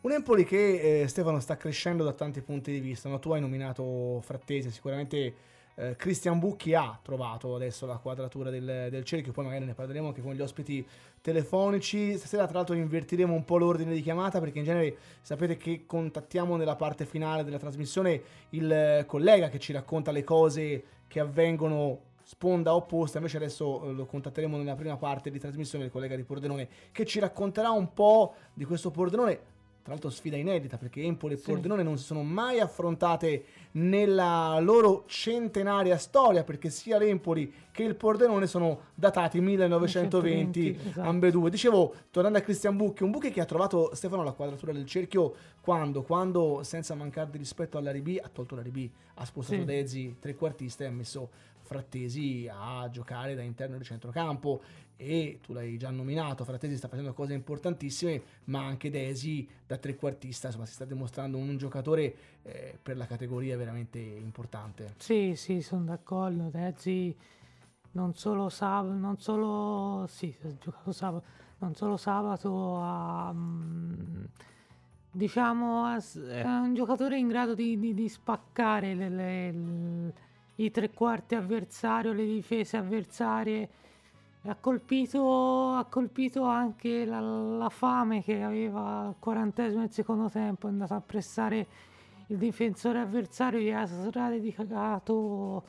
Un Empoli che eh, Stefano sta crescendo da tanti punti di vista, no? tu hai nominato Frattesi, sicuramente eh, Christian Bucchi ha trovato adesso la quadratura del, del, cerchio, poi magari ne parleremo anche con gli ospiti telefonici. Stasera tra l'altro invertiremo un po' l'ordine di chiamata perché in genere sapete che contattiamo nella parte finale della trasmissione il collega che ci racconta le cose che avvengono sponda opposta, invece adesso eh, lo contatteremo nella prima parte di trasmissione il collega di Pordenone che ci racconterà un po' di questo Pordenone tra l'altro sfida inedita perché Empoli e sì. Pordenone non si sono mai affrontate nella loro centenaria storia perché sia l'Empoli che il Pordenone sono datati 1920 120, esatto. ambedue. Dicevo, tornando a Cristian Bucchi, un Bucchi che ha trovato Stefano la quadratura del cerchio quando? Quando senza mancare di rispetto alla B ha tolto la B, ha spostato sì. Dezi trequartista e ha messo Frattesi a giocare da interno di centrocampo e tu l'hai già nominato, Frattesi sta facendo cose importantissime, ma anche Desi da trequartista, insomma si sta dimostrando un giocatore eh, per la categoria veramente importante. Sì, sì, sono d'accordo, Desi non solo sabato, non solo, sì, ha giocato sabato, non solo sabato a... Um, diciamo, è un giocatore in grado di, di, di spaccare le, le, i tre quarti avversario, le difese avversarie ha colpito, ha colpito anche la, la, fame che aveva al quarantesimo del secondo tempo, è andato a pressare il difensore avversario, gli ha dedicato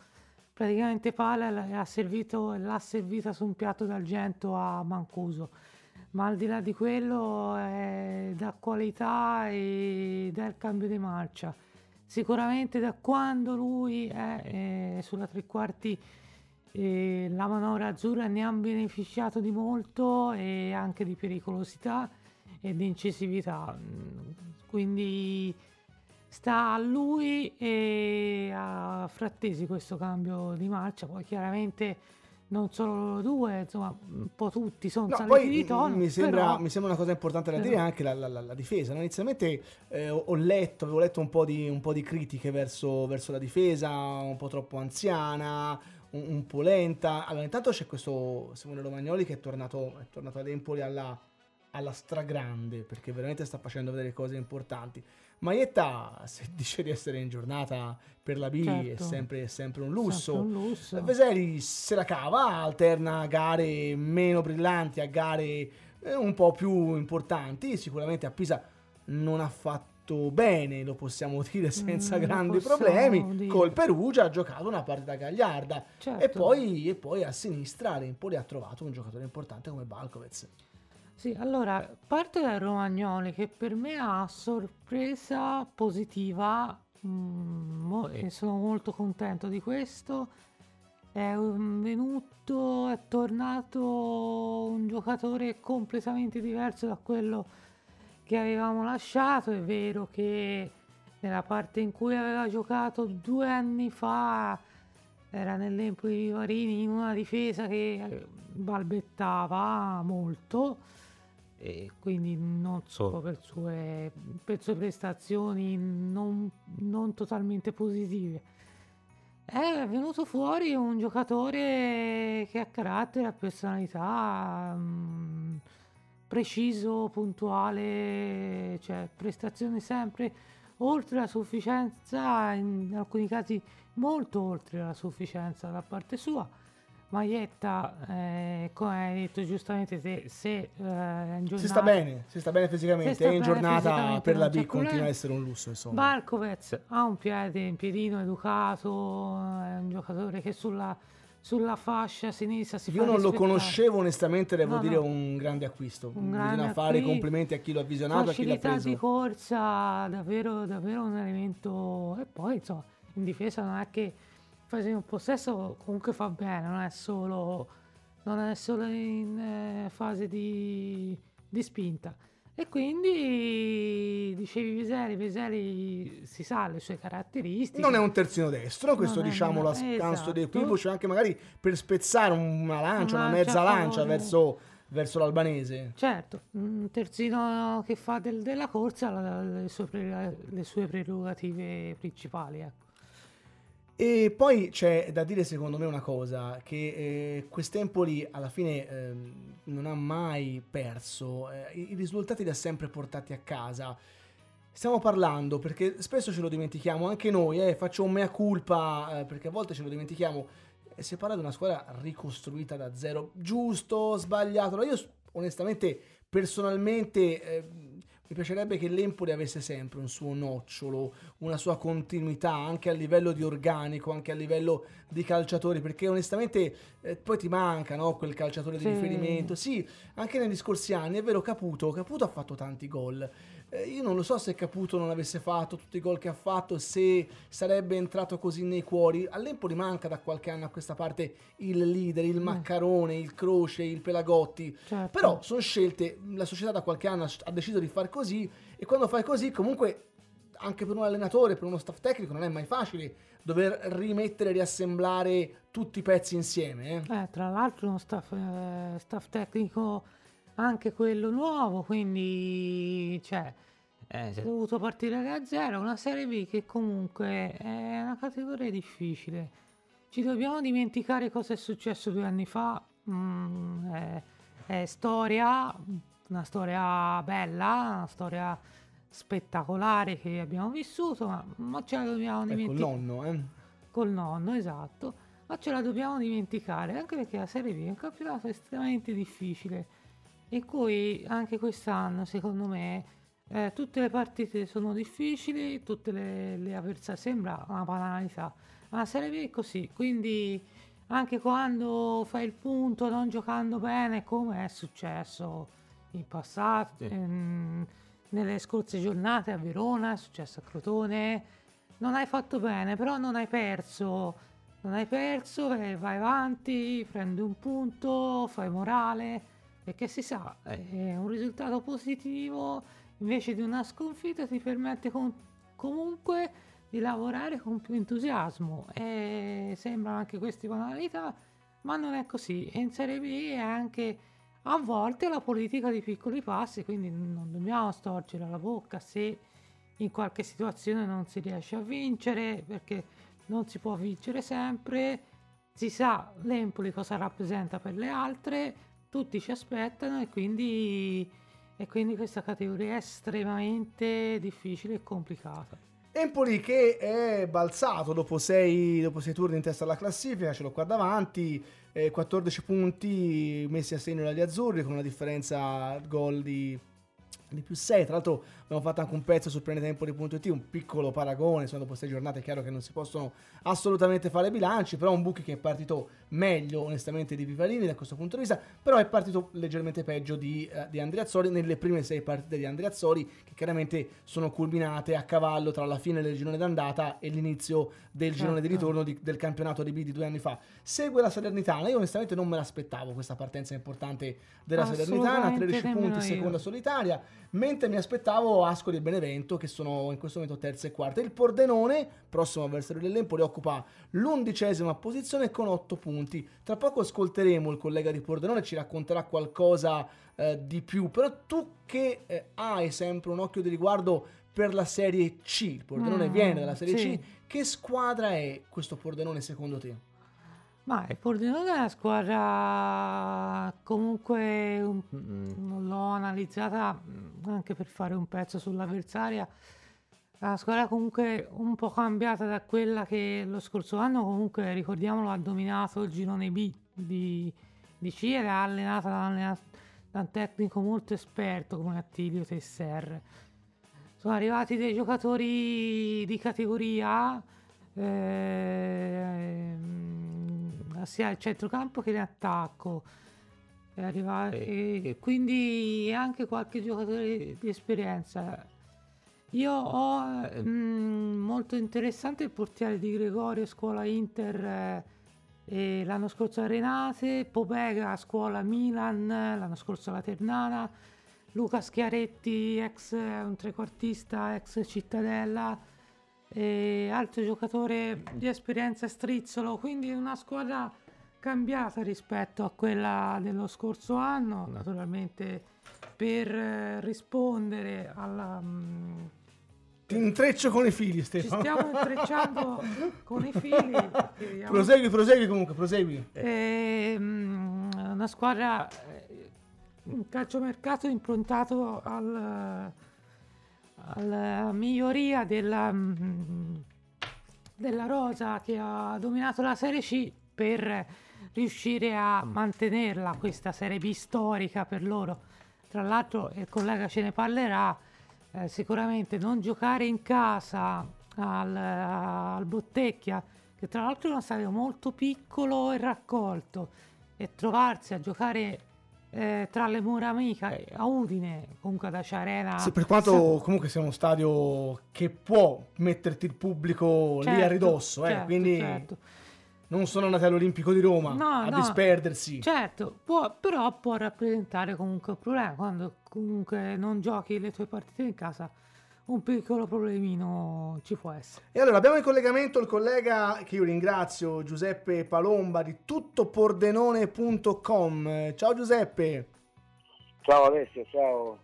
praticamente palla e ha servito, l'ha servita su un piatto d'argento a Mancuso. Ma al di là di quello è da qualità e dal cambio di marcia. Sicuramente da quando lui è, è sulla tre quarti e la manovra azzurra ne ha beneficiato di molto e anche di pericolosità e di incisività. Quindi sta a lui e a Frattesi questo cambio di marcia. Poi chiaramente non solo loro due, insomma, un po' tutti sono no, saliti di tono. Mi sembra, però, mi sembra, una cosa importante da però, dire anche la, la, la, la difesa. No? Inizialmente eh, ho letto, avevo letto un po' di, un po di critiche verso, verso, la difesa, un po' troppo anziana, un, un, po' lenta. Allora, intanto c'è questo Simone Romagnoli che è tornato, è tornato ad Empoli alla, alla stragrande, perché veramente sta facendo vedere cose importanti. Maietta, se [LAUGHS] dice di essere in giornata per la B, certo. è, sempre, è, sempre, un lusso. Sempre un lusso. Veseli se la cava, alterna gare meno brillanti a gare eh, un po' più importanti. Sicuramente a Pisa non ha fatto bene, lo possiamo [LAUGHS] dire senza mm, grandi problemi. Dire. Col Perugia ha giocato una partita gagliarda. Certo. E, poi, e poi a sinistra l'Empoli ha trovato un giocatore importante come Balkovez. Sì, allora parto da Romagnoli che per me ha sorpresa positiva mm, e sono molto contento di questo. È venuto, è tornato un giocatore completamente diverso da quello che avevamo lasciato. È vero che nella parte in cui aveva giocato due anni fa era nell'Empoli di Marini in una difesa che balbettava molto e quindi non solo per sue, per sue prestazioni non, non, totalmente positive. È venuto fuori un giocatore che ha carattere, ha personalità, mh, mm, preciso, puntuale, cioè prestazioni sempre oltre la sufficienza, in alcuni casi molto oltre la sufficienza da parte sua Maietta, eh, come hai detto giustamente, se, se eh, giornata, si sta bene, si sta bene fisicamente, sta in giornata per la B continua a essere un lusso. Insomma. Barkovez ha un piede, un piedino educato, è un giocatore che sulla, sulla fascia sinistra si Io non rispettare. lo conoscevo onestamente, devo no, dire no. un grande acquisto. Un grande Bisogna fare complimenti a chi lo ha visionato, a chi l'ha preso. di corsa, davvero, davvero un elemento... E poi, insomma, in difesa non è che fase in possesso comunque fa bene, non è solo, non è solo in eh, fase di, di, spinta. E quindi dicevi Veseli, Veseli si sa le sue caratteristiche. Non è un terzino destro, questo non diciamo a scanso esatto. di equivoci, anche magari per spezzare una lancia, una, una mezza lancia verso, verso, l'albanese. Certo, un terzino che fa del, della corsa le sue, le sue prerogative principali. Ecco. E poi c'è da dire secondo me una cosa, che eh, quest'Empoli alla fine eh, non ha mai perso, eh, i risultati li ha sempre portati a casa. Stiamo parlando perché spesso ce lo dimentichiamo, anche noi, eh, faccio un mea culpa eh, perché a volte ce lo dimentichiamo, eh, si parla di una squadra ricostruita da zero, giusto, sbagliato, io onestamente, personalmente mi piacerebbe che l'Empoli avesse sempre un suo nocciolo, una sua continuità anche a livello di organico, anche a livello di calciatori, perché onestamente eh, poi ti manca no? quel calciatore sì. di riferimento. Sì, anche negli scorsi anni è vero Caputo, Caputo ha fatto tanti gol. Eh, io non lo so se Caputo non avesse fatto tutti i gol che ha fatto, se sarebbe entrato così nei cuori. All'Empoli manca da qualche anno a questa parte il leader, il mm. Maccarone, il Croce, il Pelagotti. Certo. Però sono scelte, la società da qualche anno ha deciso di far così e quando fai così comunque anche per un allenatore, per uno staff tecnico non è mai facile dover rimettere riassemblare tutti i pezzi insieme. Eh, eh tra l'altro uno staff, eh, staff tecnico anche quello nuovo, quindi cioè, eh, si è dovuto partire da zero, una Serie B che comunque è una categoria difficile. Ci dobbiamo dimenticare cosa è successo due anni fa, mm, è, è storia, una storia bella, una storia spettacolare che abbiamo vissuto, ma, ma ce la dobbiamo dimenticare. Col nonno, eh? Col nonno, esatto. Ma ce la dobbiamo dimenticare, anche perché la Serie B è un campionato estremamente difficile in cui anche quest'anno, secondo me, eh, tutte le partite sono difficili, tutte le, le avversarie, sembra una banalità, ma la Serie B è così, quindi anche quando fai il punto non giocando bene, come è successo in passato, sì. ehm, nelle scorse giornate a Verona, è successo a Crotone, non hai fatto bene, però non hai perso non hai perso, vai avanti, prendi un punto, fai morale, perché si sa, è un risultato positivo invece di una sconfitta ti permette con- comunque di lavorare con più entusiasmo. E sembrano anche queste banalità, ma non è così. E in Serie B è anche a volte la politica di piccoli passi, quindi non dobbiamo storcere la bocca se in qualche situazione non si riesce a vincere, perché non si può vincere sempre, si sa l'Empoli cosa rappresenta per le altre, tutti ci aspettano e quindi, e quindi questa categoria è estremamente difficile e complicata. Empoli che è balzato dopo sei, turni in testa alla classifica, ce l'ho qua davanti, eh, 14 punti messi a segno dagli azzurri con una differenza gol di di più 6. Tra l'altro abbiamo fatto anche un pezzo su Planetempo.it, un piccolo paragone, insomma dopo 6 giornate è chiaro che non si possono assolutamente fare bilanci, però un Buchi che è partito meglio onestamente di Vivalini da questo punto di vista, però è partito leggermente peggio di, uh, di Andreazzoli nelle prime 6 partite di Andreazzoli che chiaramente sono culminate a cavallo tra la fine del girone d'andata e l'inizio del certo. girone di ritorno di, del campionato di B di due anni fa. Segue la Salernitana, io onestamente non me l'aspettavo questa partenza importante della Salernitana, 13 punti, seconda solitaria mentre mi aspettavo Ascoli e Benevento che sono in questo momento terza e quarta. Il Pordenone, prossimo avversario dell'Empoli, occupa l'undicesima posizione con 8 punti. Tra poco ascolteremo il collega di Pordenone, ci racconterà qualcosa eh, di più, però tu che eh, hai sempre un occhio di riguardo per la Serie C, il Pordenone mm, viene dalla Serie sì. C, che squadra è questo Pordenone secondo te? Ma il è una squadra comunque un, non l'ho analizzata anche per fare un pezzo sull'avversaria. Una squadra comunque un po' cambiata da quella che lo scorso anno comunque ricordiamolo ha dominato il girone B di, di C ed è allenata da, da un tecnico molto esperto come Attilio Tesser. Sono arrivati dei giocatori di categoria eh, sia al centrocampo che in attacco. e quindi anche qualche giocatore di esperienza. Io ho mh, mm, molto interessante il portiere di Gregorio, scuola Inter eh, l'anno scorso a Renate, Popega, scuola Milan, l'anno scorso alla Ternana, Luca Schiaretti, ex un trequartista, ex Cittadella e altro giocatore di esperienza strizzolo, quindi una squadra cambiata rispetto a quella dello scorso anno, naturalmente per eh, rispondere alla... Mh, mm, ti intreccio con i fili, Stefano. Ci stiamo intrecciando [LAUGHS] con i fili. Prosegui, prosegui comunque, prosegui. E, mh, una squadra, eh, un calciomercato improntato al alla miglioria della, mm, della rosa che ha dominato la Serie C per riuscire a mantenerla questa Serie B storica per loro. Tra l'altro il collega ce ne parlerà, eh, sicuramente non giocare in casa al, al Bottecchia, che tra l'altro è uno stadio molto piccolo e raccolto, e trovarsi a giocare eh, tra le mura amiche a Udine, comunque ad Aciarena. Sì, per quanto comunque sia uno stadio che può metterti il pubblico certo, lì a certo, ridosso, eh, certo, quindi certo. non sono andati all'Olimpico di Roma no, a no, disperdersi. Certo, può, però può rappresentare comunque un problema quando comunque non giochi le tue partite in casa un piccolo problemino ci può essere. E allora abbiamo in collegamento il collega che io ringrazio, Giuseppe Palomba di tuttopordenone.com. Ciao Giuseppe. Ciao Alessio, ciao.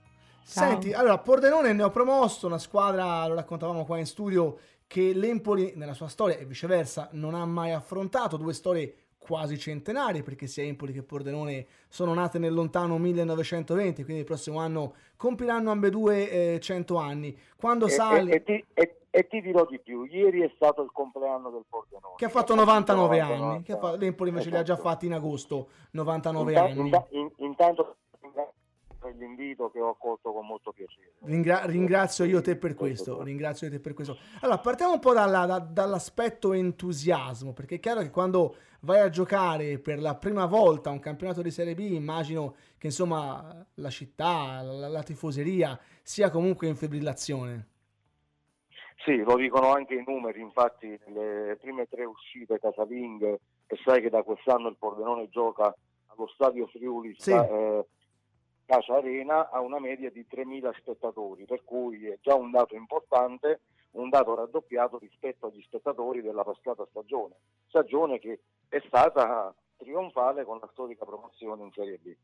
Senti, ciao. allora Pordenone ne ho promosso una squadra, lo raccontavamo qua in studio, che l'Empoli nella sua storia e viceversa non ha mai affrontato, due storie quasi centenari perché sia Empoli che Pordenone sono nate nel lontano 1920 quindi il prossimo anno compiranno ambedue eh, 100 anni quando e, sale e, e, ti, e, e, ti, dirò di più ieri è stato il compleanno del Pordenone che ha fatto 99 anni che fa, l'Empoli invece esatto. li ha già esatto. fatti in agosto 99 intanto, anni in, intanto per l'invito che ho accolto con molto piacere. Ringra- ringrazio io te per questo, ringrazio te per questo. Allora, partiamo un po' dalla, da, dall'aspetto entusiasmo, perché è chiaro che quando vai a giocare per la prima volta un campionato di Serie B, immagino che insomma la città, la, la tifoseria sia comunque in fibrillazione. Sì, lo dicono anche i numeri, infatti nelle prime tre uscite casalinghe, e sai che da quest'anno il Pordenone gioca allo stadio Friuli Sì. eh, Casa Arena a una media di 3.000 spettatori, per cui è già un dato importante, un dato raddoppiato rispetto agli spettatori della passata stagione, stagione che è stata trionfale con la storica promozione in Serie B.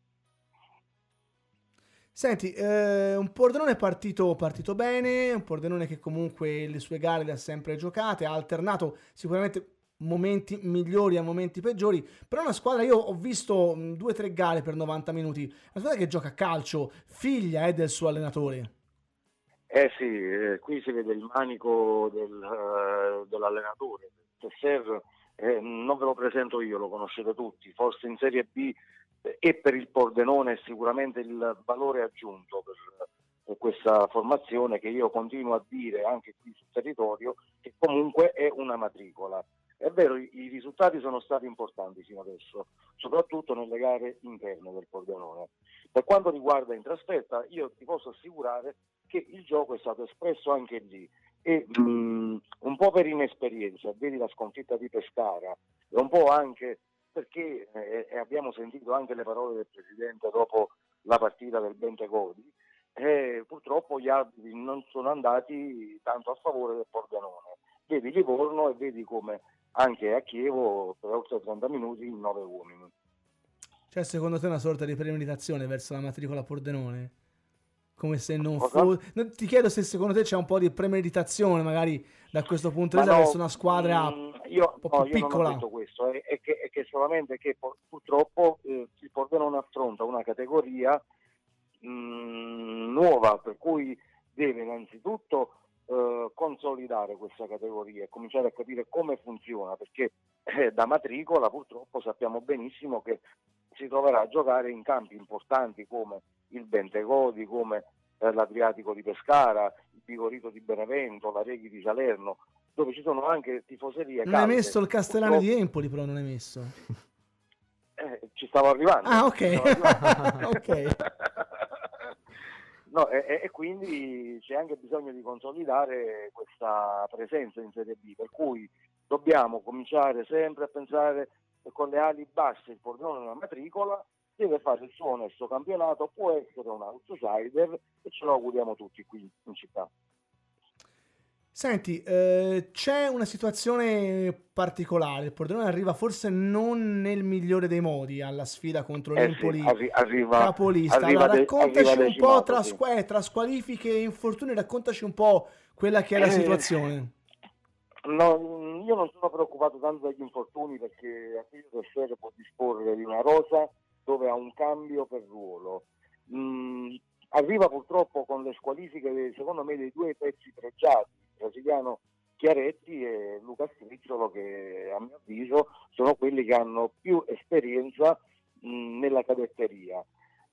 Senti, eh, un Pordenone partito, partito bene, un Pordenone che comunque le sue gare le ha sempre giocate, ha alternato sicuramente momenti migliori a momenti peggiori, però una squadra, io ho visto due o tre gare per 90 minuti, una squadra che gioca a calcio, figlia eh, del suo allenatore. Eh sì, eh, qui si vede il manico del, eh, dell'allenatore. Tesser eh, non ve lo presento io, lo conoscete tutti, forse in Serie B eh, e per il Pordenone sicuramente il valore aggiunto per questa formazione che io continuo a dire anche qui sul territorio che comunque è una matricola. È vero, i, risultati sono stati importanti fino adesso, soprattutto nelle gare interne del Pordenone. Per quanto riguarda in trasferta, io ti posso assicurare che il gioco è stato espresso anche lì e mh, un po' per inesperienza, vedi la sconfitta di Pescara, e un po' anche perché eh, abbiamo sentito anche le parole del Presidente dopo la partita del Bentegodi, eh, purtroppo gli arbitri non sono andati tanto a favore del Pordenone. Vedi Livorno e vedi come anche a Chievo per oltre 30 minuti in 9 uomini. Cioè, secondo te una sorta di premeditazione verso la matricola Pordenone? Come se non fosse... Ti chiedo se secondo te c'è un po' di premeditazione magari da questo punto di vista no, verso una squadra mm, io, un po' no, più io non piccola. ho detto questo, è, è che, è che solamente che purtroppo eh, il Pordenone affronta una categoria mm, nuova, per cui deve innanzitutto eh, consolidare questa categoria e cominciare a capire come funziona, perché eh, da matricola purtroppo sappiamo benissimo che si troverà a giocare in campi importanti come il Bentegodi, come eh, l'Adriatico di Pescara, il Pigorito di Benevento, la Reghi di Salerno, dove ci sono anche tifoserie Non hai calde. messo il Castellano Purtroppo- di Empoli, però non hai messo. eh, ci stavo arrivando. Ah, ok. arrivando. [LAUGHS] Ok. [LAUGHS] No, e, e- quindi c'è anche bisogno di consolidare questa presenza in Serie B, per cui dobbiamo cominciare sempre a pensare con le ali basse il Pordenone una matricola, deve fare il suo onesto campionato, può essere un outsider e ce lo auguriamo tutti qui in città. Senti, eh, c'è una situazione particolare. Il Pordenone arriva forse non nel migliore dei modi alla sfida contro Eh sì, l'Empoli arri- arriva, capolista. arriva Allora, de- raccontaci arriva un po' tra, sì. eh, tra squalifiche e infortuni, raccontaci un po' quella che è la Eh, situazione. No, io non sono preoccupato tanto dagli infortuni perché Attilio Serio può disporre di una rosa dove ha un cambio per ruolo. Mm, arriva purtroppo con le squalifiche, secondo me, dei due pezzi pregiati, brasiliano Chiaretti e Luca Strizzolo, che a mio avviso sono quelli che hanno più esperienza mm, nella cadetteria.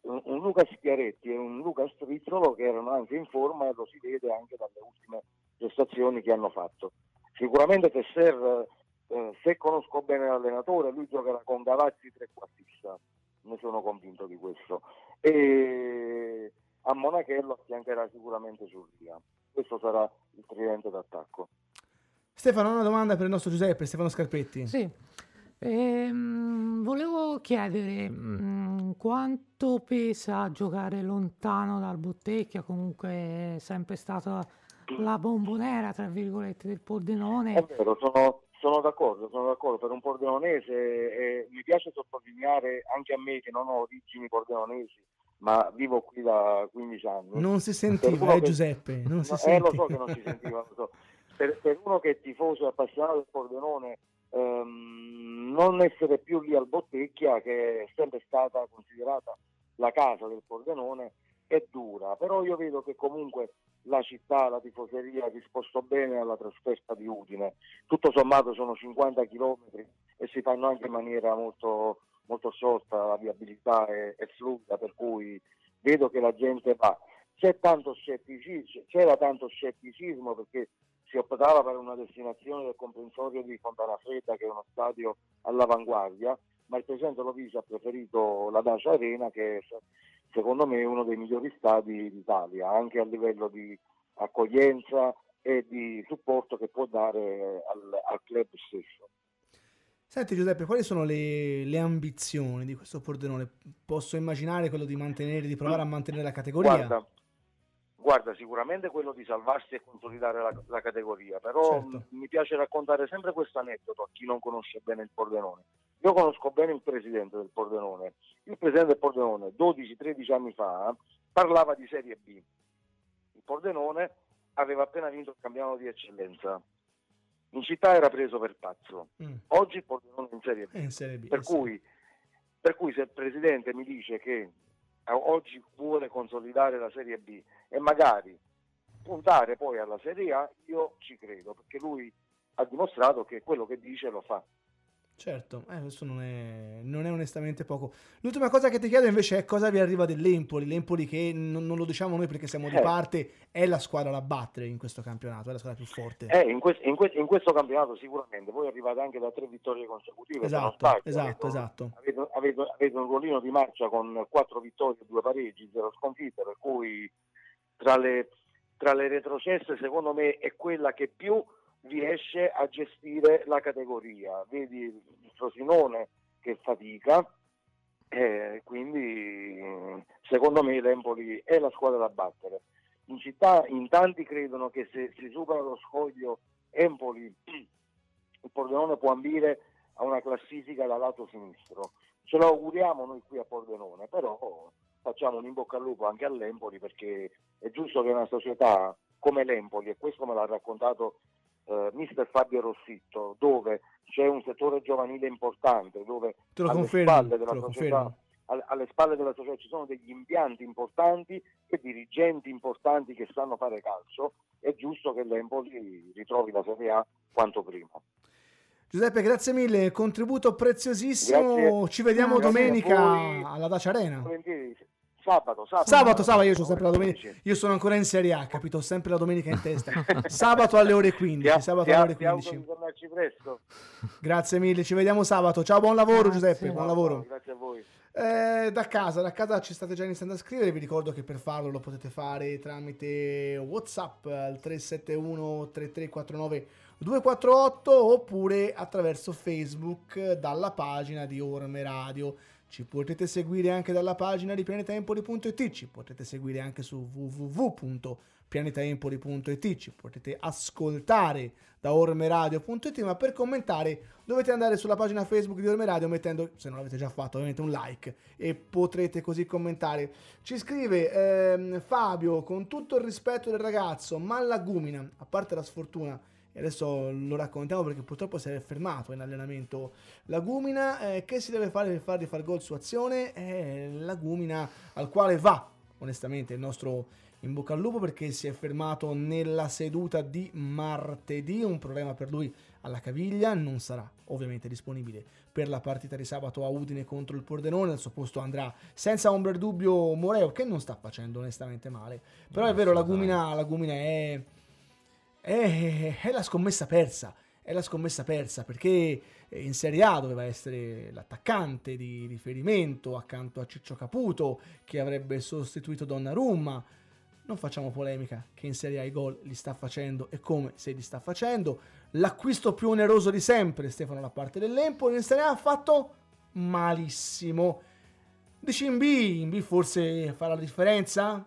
Un, un Luca Schiaretti e un Luca Strizzolo che erano anche in forma e lo si vede anche dalle ultime prestazioni che hanno fatto. Sicuramente Tesser, eh, se conosco bene l'allenatore, lui giocherà con Gavazzi trequartista, ne sono convinto di questo. E a Monachello affiancherà sicuramente Surria. Questo sarà il tridente d'attacco. Stefano, una domanda per il nostro Giuseppe, Stefano Scarpetti. Sì. Ehm, volevo chiedere mm, quanto pesa giocare lontano dal Bottecchia, comunque è sempre stata la bombonera, tra virgolette, del È Pordenone. vero, sono, sono d'accordo, sono d'accordo. Per un pordenonese eh, mi piace sottolineare anche a me che non ho origini pordenonesi, ma vivo qui da 15 anni. Non si sentiva, eh, che- Giuseppe, non si No, eh, lo sentiva. so che non si sentiva, so. Per, per uno che è tifoso e appassionato del Pordenone, ehm, non essere più lì al Bottecchia, che è sempre stata considerata la casa del Pordenone, è dura. Però io vedo che comunque la città, la tifoseria ha risposto bene alla trasferta di Udine. Tutto sommato sono 50 chilometri e si fanno anche in maniera molto, molto sciolta, la viabilità è, è fluida, per cui vedo che la gente va. C'è tanto scetticismo, c'era tanto scetticismo perché si optava per una destinazione del comprensorio di Fontana Fredda, che è uno stadio all'avanguardia, ma il Presidente Lovisi ha preferito la Dacia Arena, che è, secondo me è uno dei migliori stadi d'Italia, anche a livello di accoglienza, e di supporto che può dare al, al club stesso. Senti Giuseppe, quali sono le, le, ambizioni di questo Pordenone? Posso immaginare quello di mantenere, di provare a mantenere la categoria? Guarda, guarda sicuramente quello di salvarsi e consolidare la, la categoria, però certo. mi piace raccontare sempre questo aneddoto a chi non conosce bene il Pordenone. Io conosco bene il presidente del Pordenone. Il presidente del Pordenone 12-13 anni fa parlava di Serie B. Il Pordenone aveva appena vinto il campionato di eccellenza. In città era preso per pazzo. Mm. Oggi Pordenone è in Serie B. In serie B per, cui, per cui se il presidente mi dice che oggi vuole consolidare la Serie B e magari puntare poi alla Serie A, io ci credo, perché lui ha dimostrato che quello che dice lo fa. Certo, eh, questo non è, non è, onestamente poco. L'ultima cosa che ti chiedo invece è cosa vi arriva dell'Empoli. L'Empoli che non, non lo diciamo noi perché siamo di eh. parte, è la squadra da battere in questo campionato, è la squadra più forte. Eh, in, que- in, que- in, questo campionato sicuramente, voi arrivate anche da tre vittorie consecutive. Esatto, sbaglio, esatto, avete, esatto. Avete, avete, avete, un ruolino di marcia con quattro vittorie, due pareggi, zero sconfitte, per cui tra le, tra le retrocesse secondo me è quella che più riesce a gestire la categoria. Vedi il Frosinone che fatica, eh, quindi secondo me l'Empoli è la squadra da battere. In città in tanti credono che se si supera lo scoglio Empoli, il Pordenone può ambire a una classifica da lato sinistro. Ce lo auguriamo noi qui a Pordenone, però facciamo un in bocca al lupo anche all'Empoli perché è giusto che una società come l'Empoli, e questo me l'ha raccontato eh, mister Fabio Rossitto, dove c'è un settore giovanile importante, dove alle confermo, spalle, della società, alle, alle spalle della società ci sono degli impianti importanti e dirigenti importanti che sanno fare calcio, è giusto che l'Empoli ritrovi la Serie A quanto prima. Giuseppe, grazie mille, contributo preziosissimo. Grazie. Ci vediamo grazie domenica alla Dacia Arena. Volentieri. Sabato, sabato. Sabato, sabato, io, sempre la domenica. io sono ancora in Serie A, capito? Sempre la domenica in testa. [LAUGHS] Sabato alle ore 15. Sabato alle ore 15. Grazie mille, ci vediamo sabato. Ciao, buon lavoro grazie. Giuseppe, buon lavoro. Grazie a voi. Eh, da casa, da casa ci state già iniziando a scrivere. Vi ricordo che per farlo lo potete fare tramite WhatsApp al 371 3349 248 oppure attraverso Facebook dalla pagina di Orme Radio. Ci potete seguire anche dalla pagina di pianetaempoli.it, ci potete seguire anche su www.pianetaempoli.it, ci potete ascoltare da ormeradio.it, ma per commentare dovete andare sulla pagina Facebook di Orme Radio mettendo, se non l'avete già fatto, ovviamente un like e potrete così commentare. Ci scrive ehm, Fabio, con tutto il rispetto del ragazzo, ma la Gumina, a parte la sfortuna e adesso lo raccontiamo perché purtroppo si è fermato in allenamento Lagumina eh, che si deve fare per fargli far gol su azione? È Lagumina al quale va onestamente il nostro in bocca al lupo perché si è fermato nella seduta di martedì. Un problema per lui alla caviglia. Non sarà ovviamente disponibile per la partita di sabato a Udine contro il Pordenone. Al suo posto andrà senza ombra di dubbio Moreo che non sta facendo onestamente male. Però è vero Lagumina, Lagumina è è, è la scommessa persa è la scommessa persa perché in Serie A doveva essere l'attaccante di riferimento accanto a Ciccio Caputo che avrebbe sostituito Donnarumma. Non facciamo polemica che in Serie A i gol li sta facendo e come se li sta facendo. L'acquisto più oneroso di sempre, Stefano da parte dell'Empoli, in Serie A ha fatto malissimo. Dici in B, in B forse farà la differenza?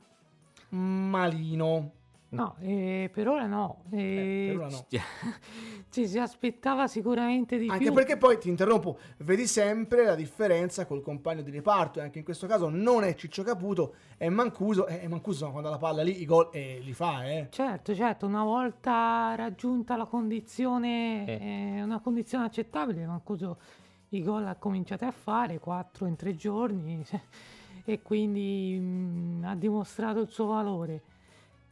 Malino. No, eh, per ora no. Eh, per ora no. [LAUGHS] Ci si aspettava sicuramente di anche più. Anche perché poi ti interrompo, vedi sempre la differenza col compagno di reparto. E anche in questo caso non è Ciccio Caputo, è Mancuso. E Mancuso quando ha la palla lì i gol eh, li fa. Eh. Certo, certo. Una volta raggiunta la condizione, eh, una condizione accettabile, Mancuso i gol ha cominciato a fare 4 in 3 giorni [LAUGHS] e quindi mh, ha dimostrato il suo valore.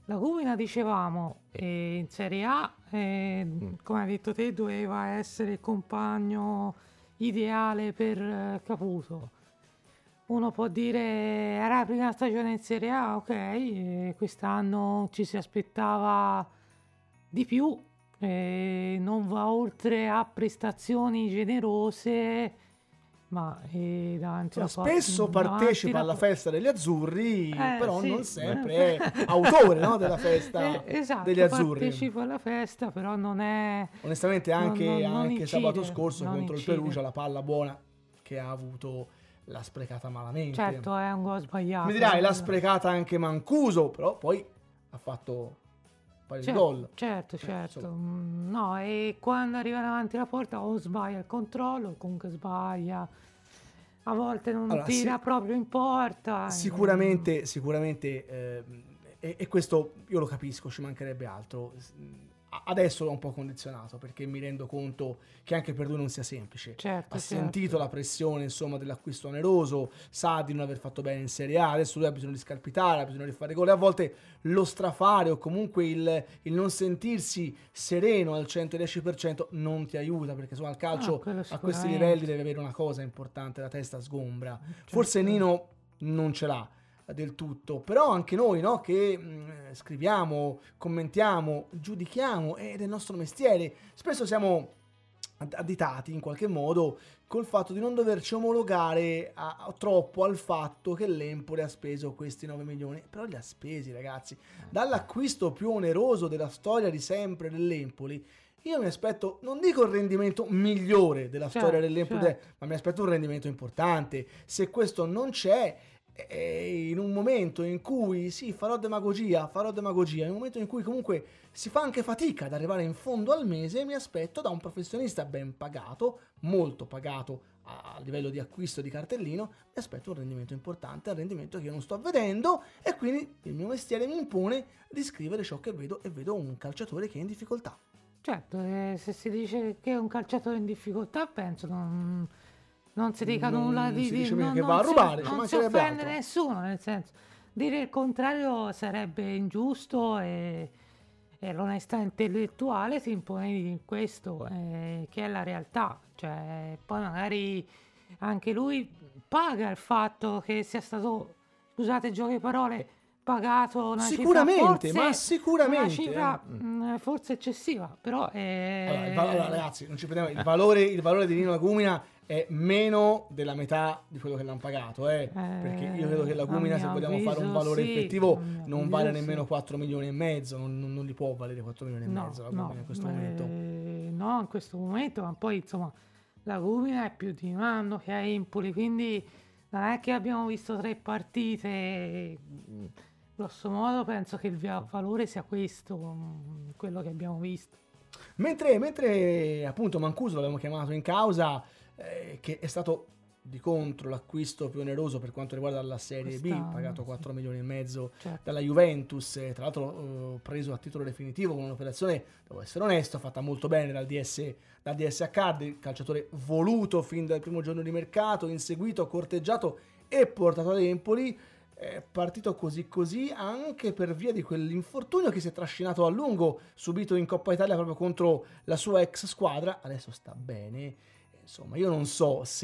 La Cumina, dicevamo, eh, in Serie A, eh, come hai detto te, doveva essere il compagno ideale per eh, Caputo. Uno può dire era la prima stagione in Serie A, ok, quest'anno ci si aspettava di più, non va oltre a prestazioni generose ma eh, davanti Insomma, spesso davanti partecipa alla- festa degli azzurri, Eh, però sì. non sempre è autore no, della festa [LAUGHS] Eh, esatto, degli azzurri. partecipa alla festa, però non è... Onestamente anche, Non- non- non anche incide, sabato scorso non contro incide. il Perugia la palla buona che ha avuto l'ha sprecata malamente. Certo, è un gol sbagliato. Mi dirai l'ha sprecata anche Mancuso, però poi ha fatto di Certo, gol. certo, Eh, certo. Mm, No, e quando arriva davanti alla porta o sbaglia il controllo, o comunque sbaglia. A volte non Allora, tira sì- proprio in porta. Sicuramente, sicuramente, ehm, e, e questo io lo capisco, ci mancherebbe altro. Adesso l'ho un po' condizionato perché mi rendo conto che anche per lui non sia semplice. Certo, ha certo. sentito la pressione insomma dell'acquisto oneroso, sa di non aver fatto bene in Serie A, adesso lui ha bisogno di scalpitare, ha bisogno di fare gol e a volte lo strafare o comunque il, il non sentirsi sereno al 110% non ti aiuta perché insomma il calcio Ah, a questi livelli deve avere una cosa importante, la testa sgombra. Forse Certo. Nino non ce l'ha del tutto, però anche noi no, che mh, scriviamo, commentiamo, giudichiamo ed è il nostro mestiere, spesso siamo ad- additati in qualche modo col fatto di non doverci omologare a- a- troppo al fatto che l'Empoli ha speso questi 9 milioni, però li ha spesi ragazzi, dall'acquisto più oneroso della storia di sempre dell'Empoli. Io mi aspetto, non dico il rendimento migliore della Certo, storia dell'Empoli, certo. ma mi aspetto un rendimento importante. Se questo non c'è, eh, in un momento in cui sì, farò demagogia, farò demagogia, in un momento in cui comunque si fa anche fatica ad arrivare in fondo al mese, mi aspetto da un professionista ben pagato, molto pagato a a livello di acquisto di cartellino, mi aspetto un rendimento importante, un rendimento che io non sto vedendo e quindi il mio mestiere mi impone di scrivere ciò che vedo e vedo un calciatore che è in difficoltà. Certo, eh, se si dice che è un calciatore in difficoltà, penso non, non si dica Non nulla di... si di- dice non- che non va a si- rubare, non si offende altro. nessuno, nel senso, dire il contrario sarebbe ingiusto e, e l'onestà intellettuale si impone di questo, eh, che è la realtà. Cioè, poi magari anche lui paga il fatto che sia stato, scusate, giochi di parole, pagato una Sicuramente, cifra ma sicuramente, una cifra eh. mh, forse eccessiva, però è... Allora, il va- allora, ragazzi, non ci prendiamo. Il valore, il valore di Nino Lagumina è meno della metà di quello che l'hanno pagato. Eh? Perché io credo che Lagumina, se vogliamo fare un avviso, valore sì, effettivo, non avviso, vale sì. nemmeno 4 milioni e mezzo. Non, non- non li può valere 4 milioni e No, mezzo no, Lagumina in questo eh, momento. no, in questo momento, ma poi insomma la Gumina è più di un anno che è a Empoli, quindi non è che abbiamo visto tre partite, mm, grosso modo penso che il valore sia questo, mm, quello che abbiamo visto. Mentre, mentre appunto Mancuso l'abbiamo chiamato in causa, eh, che è stato di contro l'acquisto più oneroso per quanto riguarda la Serie B, Quest'anno, pagato sì. 4 milioni e mezzo Certo. dalla Juventus, eh, tra l'altro eh, preso a titolo definitivo con un'operazione, devo essere onesto, fatta molto bene dal, DS, dal il calciatore voluto fin dal primo giorno di mercato, inseguito, corteggiato e portato ad Empoli, è partito così così anche per via di quell'infortunio che si è trascinato a lungo, subito in Coppa Italia proprio contro la sua ex squadra, adesso sta bene, insomma io non so se